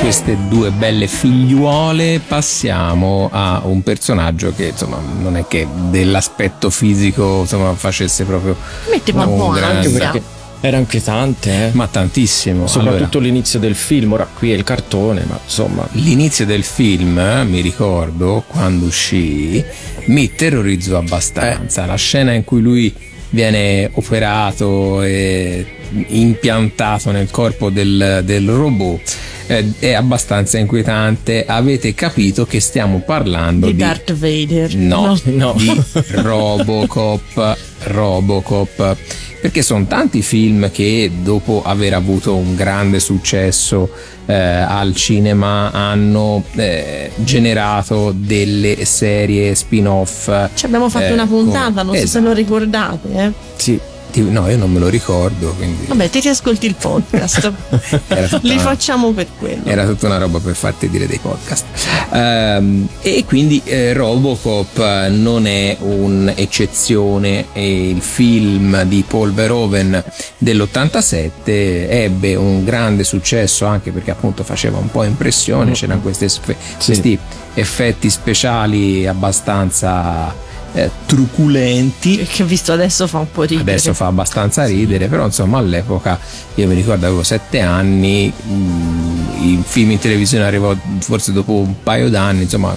Queste due belle figliuole passiamo a un personaggio che insomma non è che dell'aspetto fisico insomma facesse proprio Metteva un po' grande- perché era inquietante, eh. ma tantissimo Soprattutto Allora, l'inizio del film, ora qui è il cartone, ma insomma. L'inizio del film, eh, mi ricordo, quando uscì, mi terrorizzò abbastanza. La scena in cui lui viene operato e impiantato nel corpo del, del robot eh, è abbastanza inquietante. Avete capito che stiamo parlando Di di... Darth Vader. No, No. di Robocop, Robocop. Perché sono tanti film che dopo aver avuto un grande successo eh, al cinema hanno eh, generato delle serie spin-off. Ci abbiamo fatto eh, una puntata, con- non so se lo ricordate. Eh. Sì. Ti- No, io non me lo ricordo, quindi Vabbè, ti riascolti il podcast. Li una- facciamo per quello. era tutta una roba per farti dire dei podcast. Ehm, e quindi eh, Robocop eh, non è un'eccezione e il film di Paul Verhoeven dell'87 ebbe un grande successo anche perché appunto faceva un po' impressione, c'erano queste sfe- questi effetti speciali abbastanza eh, truculenti Che visto adesso fa un po' ridere. adesso fa abbastanza ridere, però insomma all'epoca io mi ricordo avevo sette anni, mm, il film in televisione arrivò forse dopo un paio d'anni, insomma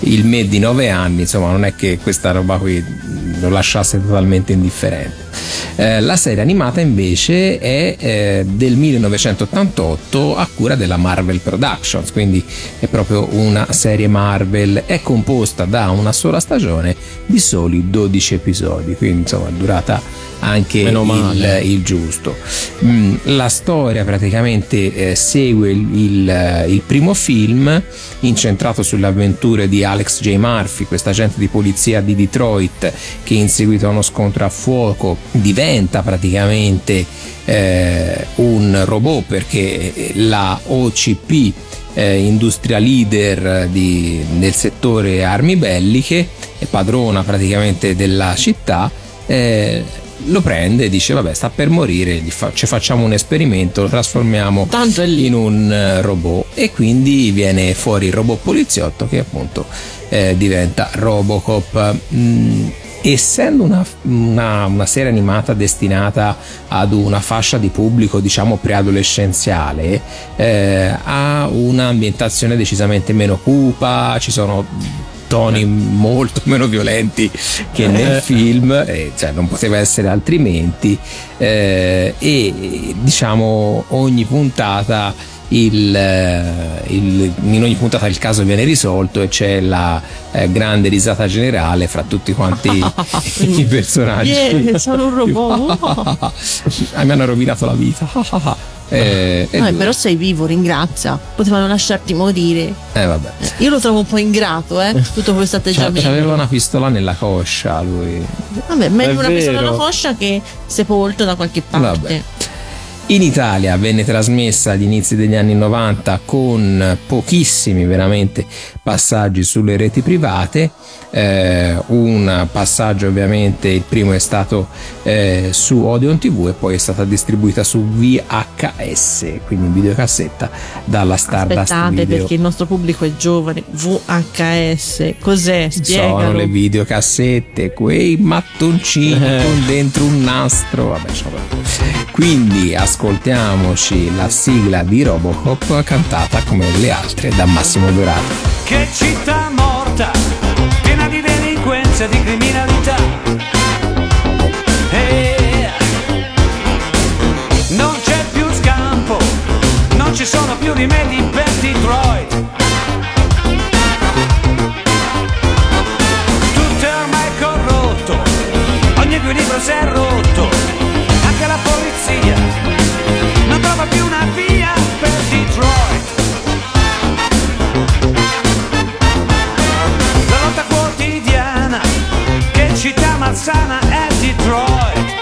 il me di nove anni, insomma non è che questa roba qui lo lasciasse totalmente indifferente. Eh, la serie animata invece è eh, del 1988 a cura della Marvel Productions, quindi è proprio una serie Marvel, è composta da una sola stagione di soli 12 episodi, quindi insomma è durata anche il, il giusto. Mm, la storia praticamente eh, segue il, il- il primo film incentrato sulle avventure di Alex J. Murphy, questo agente di polizia di Detroit che in seguito a uno scontro a fuoco diventa praticamente eh, un robot perché la OCP eh, industria leader di- del settore armi belliche e padrona praticamente della città eh, lo prende e dice vabbè sta per morire fa- ci facciamo un esperimento lo trasformiamo Tanto è lì. in un eh, robot e quindi viene fuori il robot poliziotto che appunto eh, diventa Robocop Mm, essendo una, una- una serie animata destinata ad una fascia di pubblico diciamo preadolescenziale eh, ha un'ambientazione decisamente meno cupa ci sono toni molto meno violenti che nel film eh, cioè non poteva essere altrimenti eh, e diciamo ogni puntata il, eh, il- in ogni puntata il caso viene risolto e c'è la eh, grande risata generale fra tutti quanti i personaggi. Yeah, sono un robot. Mi hanno rovinato la vita Eh, due. però sei vivo, ringrazia. Potevano lasciarti morire. Eh, vabbè. Io lo trovo un po' ingrato, eh. Tutto questo atteggiamento. C'aveva una pistola nella coscia lui. Vabbè, meglio È una pistola vero. alla coscia che sepolto da qualche parte. Vabbè. In Italia venne trasmessa agli inizi degli anni 90 con pochissimi veramente passaggi sulle reti private. Eh, un passaggio ovviamente, il primo è stato eh, su Odeon TV e poi è stata distribuita su VHS, quindi in videocassetta dalla Stardust Aspettate, Video. perché il nostro pubblico è giovane. VHS, cos'è? Sono Spiegalo. le videocassette, quei mattoncini con dentro un nastro. Vabbè. Quindi ascoltiamoci la sigla di Robocop cantata come le altre da Massimo Dorato. Che città morta, piena di delinquenza e di criminalità. Eh, non c'è più scampo, non ci sono più rimedi per Detroit. Tutto è ormai corrotto, ogni equilibrio si è rotto, Detroit. La lotta quotidiana, che città malsana è Detroit.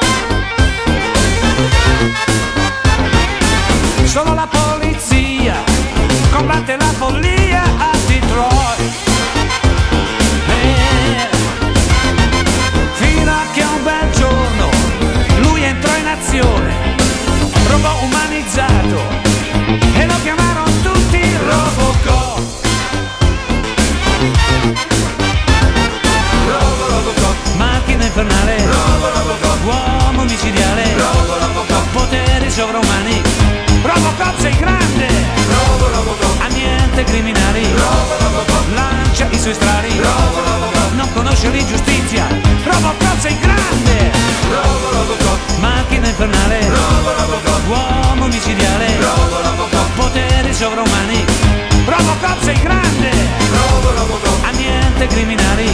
Solo la polizia combatte la follia a Detroit. Eh, fino a che un bel giorno lui entrò in azione. Sovrumani. Robocop sei grande, anniente criminali, lancia i suoi strali, non conosce l'ingiustizia. Robocop sei grande, macchina infernale, uomo micidiale, poteri sovrumani. Robocop sei grande, anniente criminali,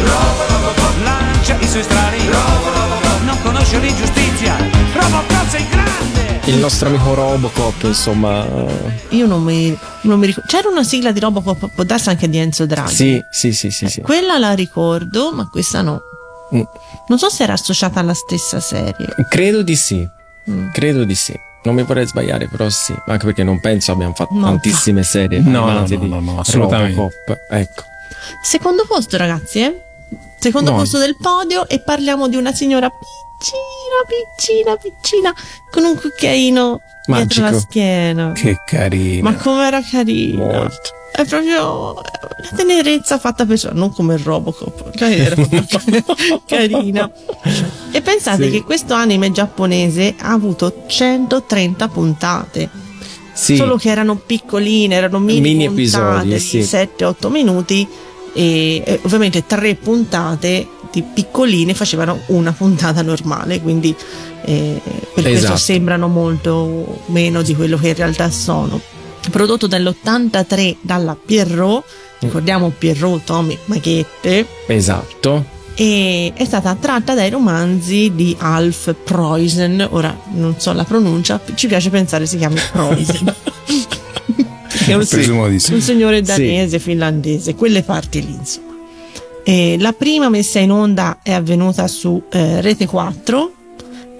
lancia i suoi strali, non conosce l'ingiustizia. Robocop sei grande. Il nostro amico Robocop, insomma. eh, Io non mi, non mi ricordo. C'era una sigla di Robocop, può darsi anche di Enzo Draghi. Sì, sì, sì, sì. sì. Quella la ricordo, ma questa no. Mm. Non so se era associata alla stessa serie. Credo di sì. Mm. Credo di sì. Non mi vorrei sbagliare, però sì. Anche perché non penso abbiamo fatto No. tantissime serie No, no, no, di no, no, assolutamente. Robocop. Ecco. Secondo posto, ragazzi, eh? Secondo No. posto del podio e parliamo di una signora piccina, piccina, piccina, con un cucchiaino dietro la Magico. schiena. Che carino. Ma com'era carina. Molto. È proprio la tenerezza fatta per non come il Robocop. Lei era carina. E pensate Sì. che questo anime giapponese ha avuto 130 puntate. Sì. Solo che erano piccoline, erano mini, Mini puntate episodi, di sì. 7-8 minuti e, e ovviamente tre puntate di piccoline facevano una puntata normale, quindi eh, per questo Esatto. sembrano molto meno di quello che in realtà sono. Prodotto nell'83 dalla Pierrot, ricordiamo Pierrot Tommy Maghette, Esatto. e è stata tratta dai romanzi di Alf Preußen, ora non so la pronuncia, ci piace pensare si chiami Preußen. Che è un, sì. un signore danese, finlandese, quelle parti lì insomma. E la prima messa in onda è avvenuta su eh, Rete 4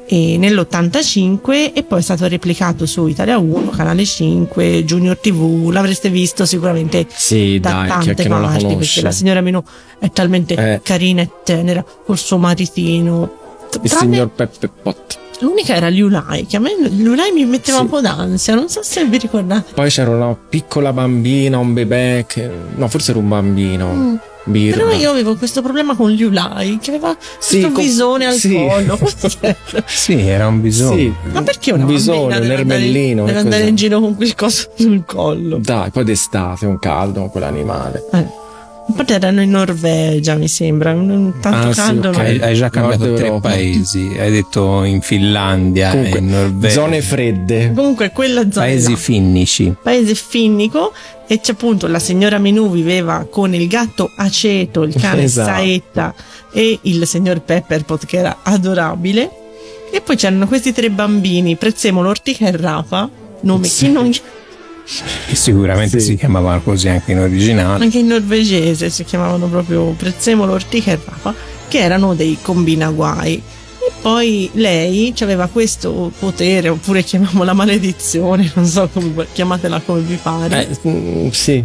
e nell'85 e poi è stato replicato su Italia 1, Canale 5, Junior TV, l'avreste visto sicuramente Sì, da dai, tante che non la parti perché la signora Minù è talmente Eh. carina e tenera col suo maritino. Il Tranne- signor Peppe Pot. L'unica era Liulai, che a me Liulai mi metteva Sì. un po' d'ansia, non so se vi ricordate. Poi c'era una piccola bambina, un bebè che... No, forse era un bambino. Mm. Birra. Però io avevo questo problema con Liulai, che aveva Sì, questo con- visone al sì. collo. Sì, era un bisogno. Sì. Ma perché un bisogno, bambina un ermellino. Deve andare in giro con quel coso sul collo. Dai, poi d'estate, un caldo con quell'animale. Eh. A parte erano in Norvegia, mi sembra. Tanto Ah, sì, caldo ok. non Hai, hai già cambiato Nord tre Europa. paesi. Hai detto in Finlandia Comunque, e in Norvegia. zone fredde. Comunque quella zona Paesi finnici. paese finnico e c'è appunto la signora Minù viveva con il gatto Aceto, il cane Esatto. Saetta e il signor Pepperpot che era adorabile e poi c'erano questi tre bambini Prezzemolo, Ortica e Rafa nomi Sì. che non Che sicuramente Sì. si chiamavano così anche in originale. anche in norvegese si chiamavano proprio Prezzemolo, Ortica e Rafa che erano dei combinaguai e poi lei aveva questo potere oppure chiamiamola maledizione non so come chiamatela come vi pare Eh, mm, sì.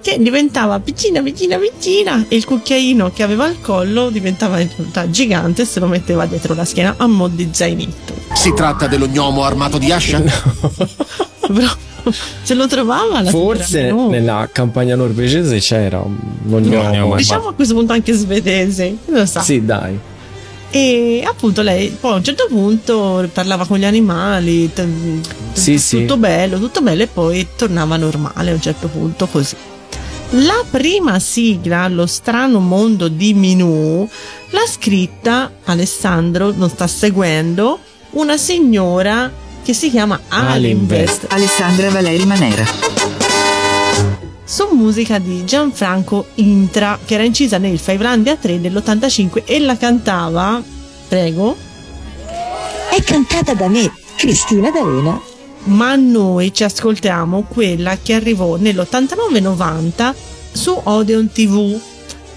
che diventava piccina, piccina, piccina e il cucchiaino che aveva al collo diventava in realtà gigante e se lo metteva dietro la schiena a mo' di zainetto. Si tratta dello gnomo armato di ascia? Però se lo trovava la Forse Minù. nella campagna norvegese c'era un un No, gnomo. ma- Diciamo a questo punto anche svedese, lo sa. Sì, dai. E appunto lei poi a un certo punto parlava con gli animali, t- Sì, tutto sì. bello, tutto bello e poi tornava normale a un certo punto così. La prima sigla, Lo strano mondo di Minù, l'ha scritta Alessandro, non sta seguendo, una signora che si chiama Alinvest, Alessandra Valeri Manera. su musica di Gianfranco Intra, che era incisa nel Fivelandia 3 dell'85 e la cantava, prego, È cantata da me, Cristina D'Arena. ma noi ci ascoltiamo quella che arrivò nell'89-90 su Odeon TV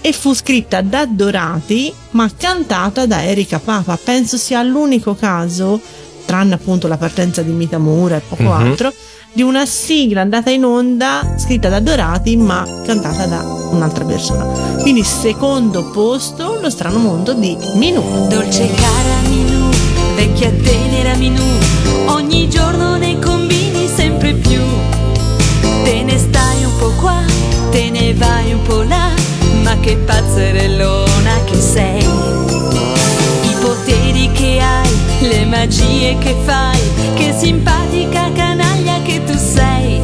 e fu scritta da Dorati ma cantata da Erika Papa. Penso sia l'unico caso, tranne appunto la partenza di Mitamura e poco Mhm. altro, di una sigla andata in onda scritta da Dorati ma cantata da un'altra persona. Quindi secondo posto lo strano mondo di Minù. Dolce cara Minù, vecchia tenera Minù, ogni giorno ne combini sempre più. Te ne stai un po' qua, te ne vai un po' là, ma che pazzerellona che sei. I poteri che hai, le magie che fai, che simpatica canaglia che tu sei.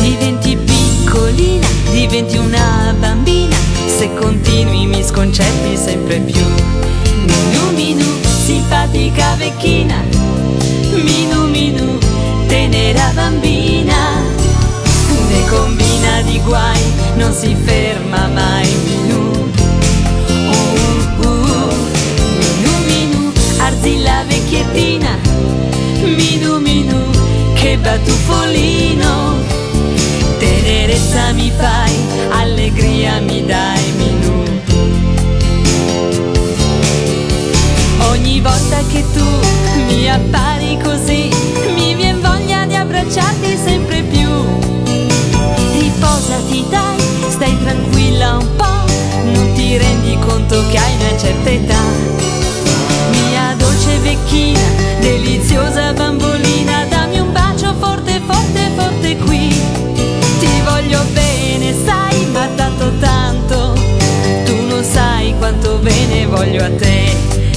Diventi piccolina, diventi una bambina, se continui mi sconcerti sempre più. Minu minu, simpatica vecchina, minu minu, tenera bambina, ne combina di guai, non si ferma mai, minu. Uh, uh, minu minu, arzilla vecchiettina, minu minu, che battufolino, tenerezza mi fai, allegria mi dai, minu. Ogni volta che tu mi appari così, mi vien voglia di abbracciarti sempre più. Riposati dai, stai tranquilla un po', non ti rendi conto che hai una certa età. Mia dolce vecchina, quanto bene voglio a te.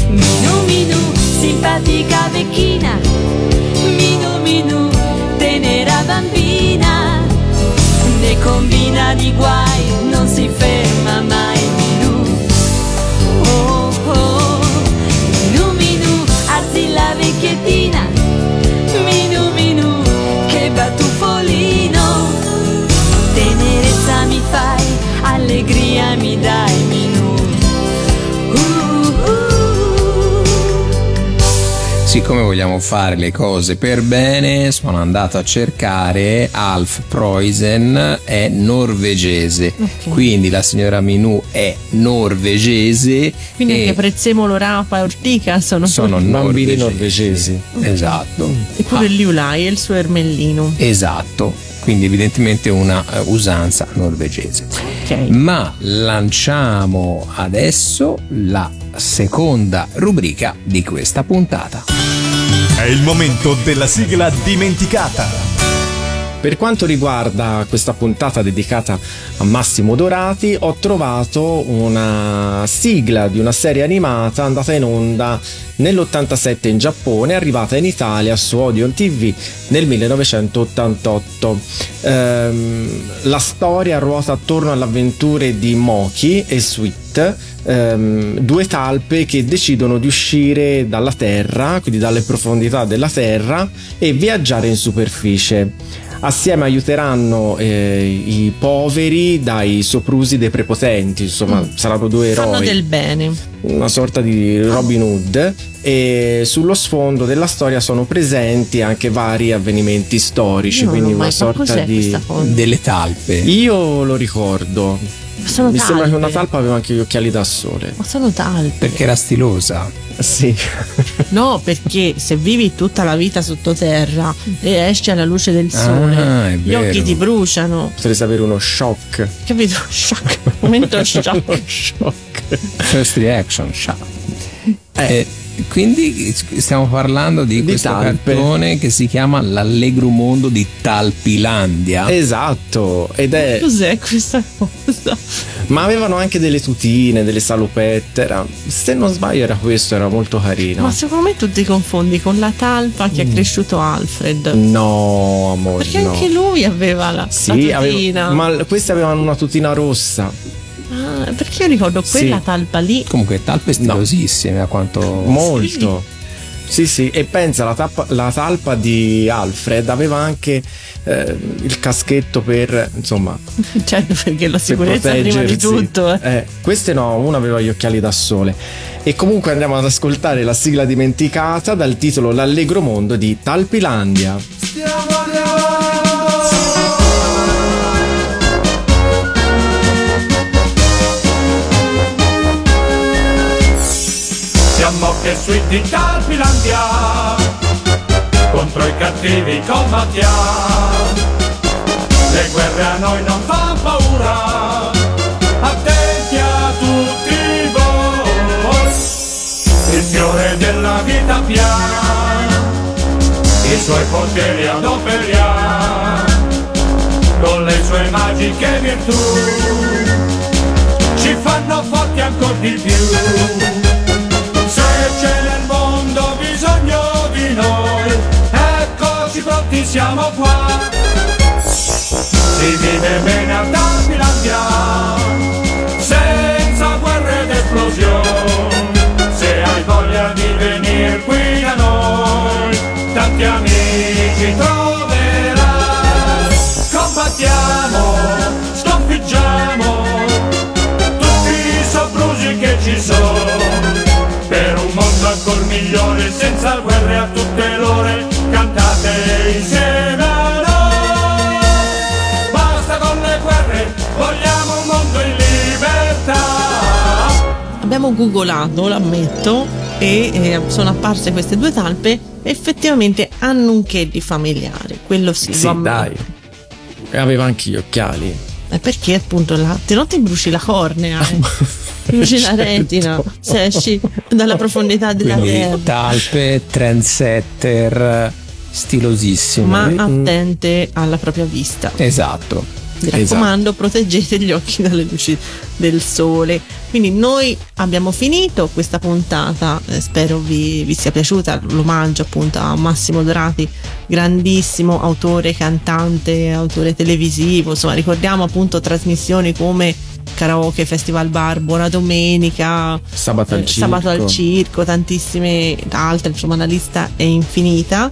Minu minu, simpatica vecchina, minu minu, tenera bambina, ne combina di guai, Siccome vogliamo fare le cose per bene, sono andato a cercare Alf Preusen è norvegese. Ok. Quindi la signora Minù è norvegese Quindi e anche Prezzemolo, Rapa e Ortica sono, sono Bambini norvegesi. norvegesi. Esatto. E pure il Liulai e il suo ermellino. Esatto, quindi evidentemente una eh, usanza norvegese. Ma lanciamo adesso la seconda rubrica di questa puntata. È il momento della sigla dimenticata. Per quanto riguarda questa puntata dedicata a Massimo Dorati, ho trovato una sigla di una serie animata andata in onda nell'87 in Giappone, arrivata in Italia su Odeon TV nel 1988. Ehm, la storia ruota attorno alle avventure di Moki e Sweet, ehm, due talpe che decidono di uscire dalla Terra, quindi dalle profondità della Terra, e viaggiare in superficie. Assieme aiuteranno eh, i poveri dai soprusi dei prepotenti, insomma, saranno due eroi Fanno del bene. una sorta di Robin Hood e sullo sfondo della storia sono presenti anche vari avvenimenti storici, Io quindi una mai- ma sorta di? Delle talpe. Io lo ricordo. Sono Mi sembra che talpe. una talpa aveva anche gli occhiali da sole. Ma sono talpe. Perché era stilosa. Sì. No, perché se vivi tutta la vita sottoterra e esci alla luce del sole, Ah, gli vero. occhi ti bruciano. Potresti avere uno shock. Capito? Shock. Momento shock. shock. First reaction shot. Eh, quindi stiamo parlando di, questo talpe. cartone che si chiama L'Allegro Mondo di Talpilandia. Esatto, ed è Cos'è questa cosa? ma avevano anche delle tutine, delle salopette, era- se non sbaglio era questo, era molto carino. Ma secondo me tu ti confondi con la talpa che ha cresciuto Alfred. No, amore, Perché Mm. no. anche lui aveva la, Sì, la tutina. aveva- ma questi avevano una tutina rossa. Ah, perché io ricordo quella Sì. talpa lì. Comunque talpe stilosissime a quanto... Molto. Sì, sì, e pensa, la, tappa- la talpa di Alfred aveva anche eh, il caschetto per, insomma, Certo, perché la per sicurezza prima di tutto. eh. Eh, queste no, uno aveva gli occhiali da sole. E comunque andiamo ad ascoltare la sigla dimenticata dal titolo L'Allegro Mondo di Talpilandia. Siamo che sweet di Calpilandia. Contro i cattivi combattiamo. Le guerre a noi non fanno paura. Attenti a tutti voi. Il fiore della vita piana. I suoi poteri adoperiamo Con le sue magiche virtù Ci fanno forti ancora di più siamo qua. Si vive bene a Tapilandia, Abbiamo googolato, l'ammetto, e eh, sono apparse queste due talpe. Effettivamente hanno un che di familiare, quello sì, Sì, ammetto. dai. Aveva anche gli occhiali. Eh, Perché appunto la, te non ti bruci la cornea, eh. bruci la Certo. retina se esci dalla profondità della Quindi terra. talpe, trendsetter, stilosissimo. Ma Mm. attente alla propria vista. Esatto. Mi raccomando, proteggete gli occhi dalle luci del sole. Quindi noi abbiamo finito questa puntata, eh, spero vi, vi sia piaciuta. L'omaggio appunto a Massimo Dorati, grandissimo autore, cantante, autore televisivo, insomma ricordiamo appunto trasmissioni come Karaoke, Festival Bar, Buona Domenica, Sabato al eh, Sabato al circo. circo, tantissime altre, insomma la lista è infinita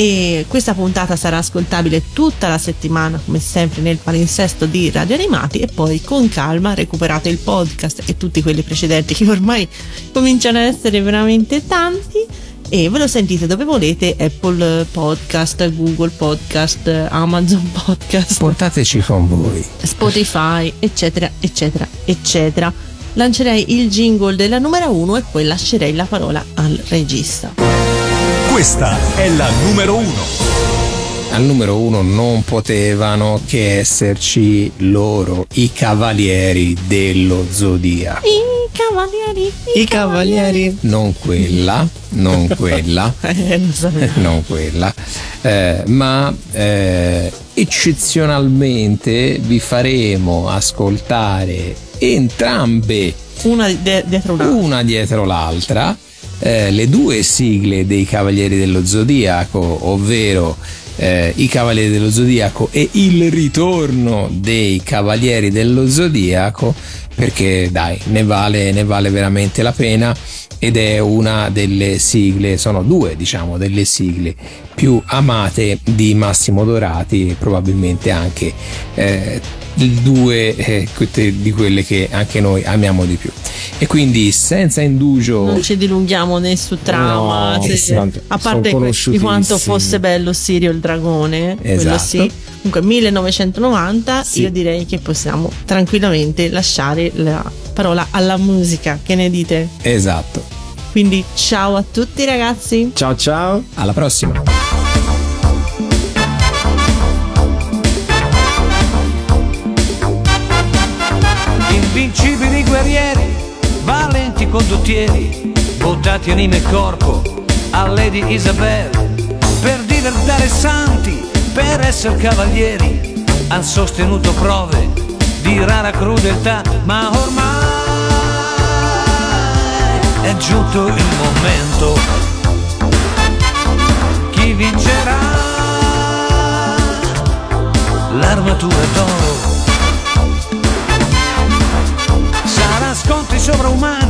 e questa puntata sarà ascoltabile tutta la settimana come sempre nel palinsesto di Radio Animati e poi con calma recuperate il podcast e tutti quelli precedenti che ormai cominciano a essere veramente tanti e ve lo sentite dove volete Apple Podcast, Google Podcast, Amazon Podcast Portateci con voi. Spotify, eccetera, eccetera, eccetera. Lancerei il jingle della numero uno e poi lascerei la parola al regista. Questa è la numero uno. Al numero uno non potevano che esserci loro, i cavalieri dello zodiaco. I cavalieri, I cavalieri. Non quella, non quella. Eh, sapevo. non quella, eh, ma eh, eccezionalmente vi faremo ascoltare entrambe, Una de- dietro l'altra. una dietro l'altra, eh, le due sigle dei Cavalieri dello Zodiaco, ovvero eh, i Cavalieri dello Zodiaco e il ritorno dei Cavalieri dello Zodiaco, perché dai, ne vale, ne vale veramente la pena ed è una delle sigle, sono due diciamo delle sigle più amate di Massimo Dorati e probabilmente anche eh, due eh, di quelle che anche noi amiamo di più. E quindi senza indugio Non ci dilunghiamo né su trama, No, se- a parte di quanto fosse bello Sirio il dragone, quello Esatto. sì. Comunque 1990 Sì. io direi che possiamo tranquillamente lasciare la parola alla musica, che ne dite? esatto. Quindi ciao a tutti ragazzi. Ciao ciao. Alla prossima. Condottieri, votati anima e corpo a Lady Isabel, per diventare santi, per essere cavalieri, han sostenuto prove di rara crudeltà, ma ormai è giunto il momento. Chi vincerà? L'armatura d'oro. Sarà scontri sovraumani,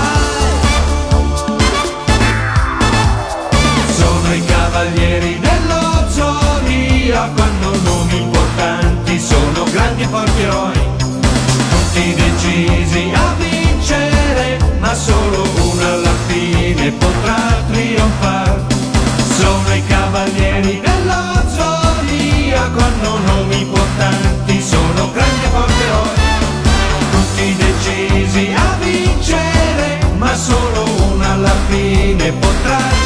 Cavalieri dello zodiaco, hanno nomi importanti, sono grandi e forti eroi, tutti decisi a vincere, ma solo uno alla fine potrà trionfare. Sono i cavalieri dello zodiaco, hanno nomi importanti, sono grandi e forti eroi, tutti decisi a vincere, ma solo uno alla fine potrà trionfare,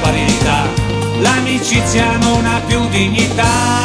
parità, l'amicizia non ha più dignità.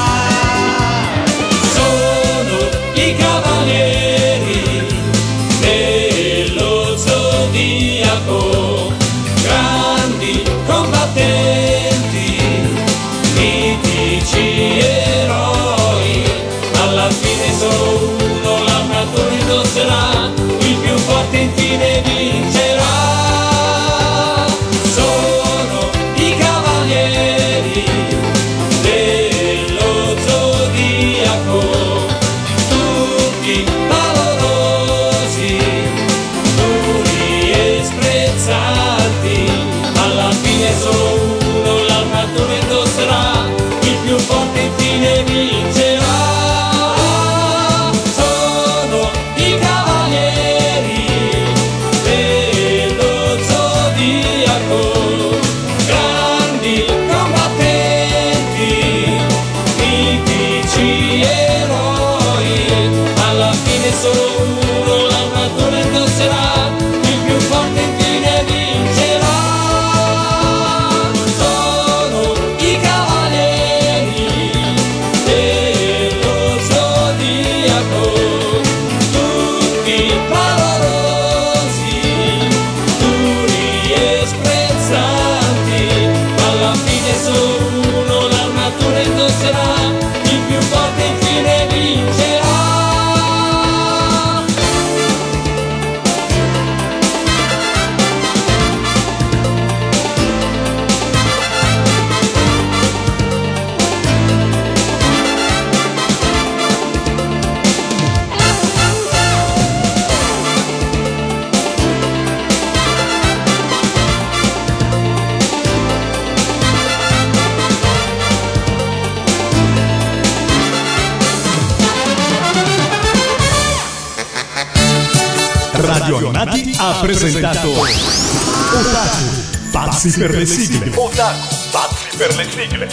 pazzi per le sigle. Otaku, pazzi per le sigle.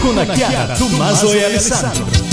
Con la Chiara, Tommaso e Alessandro.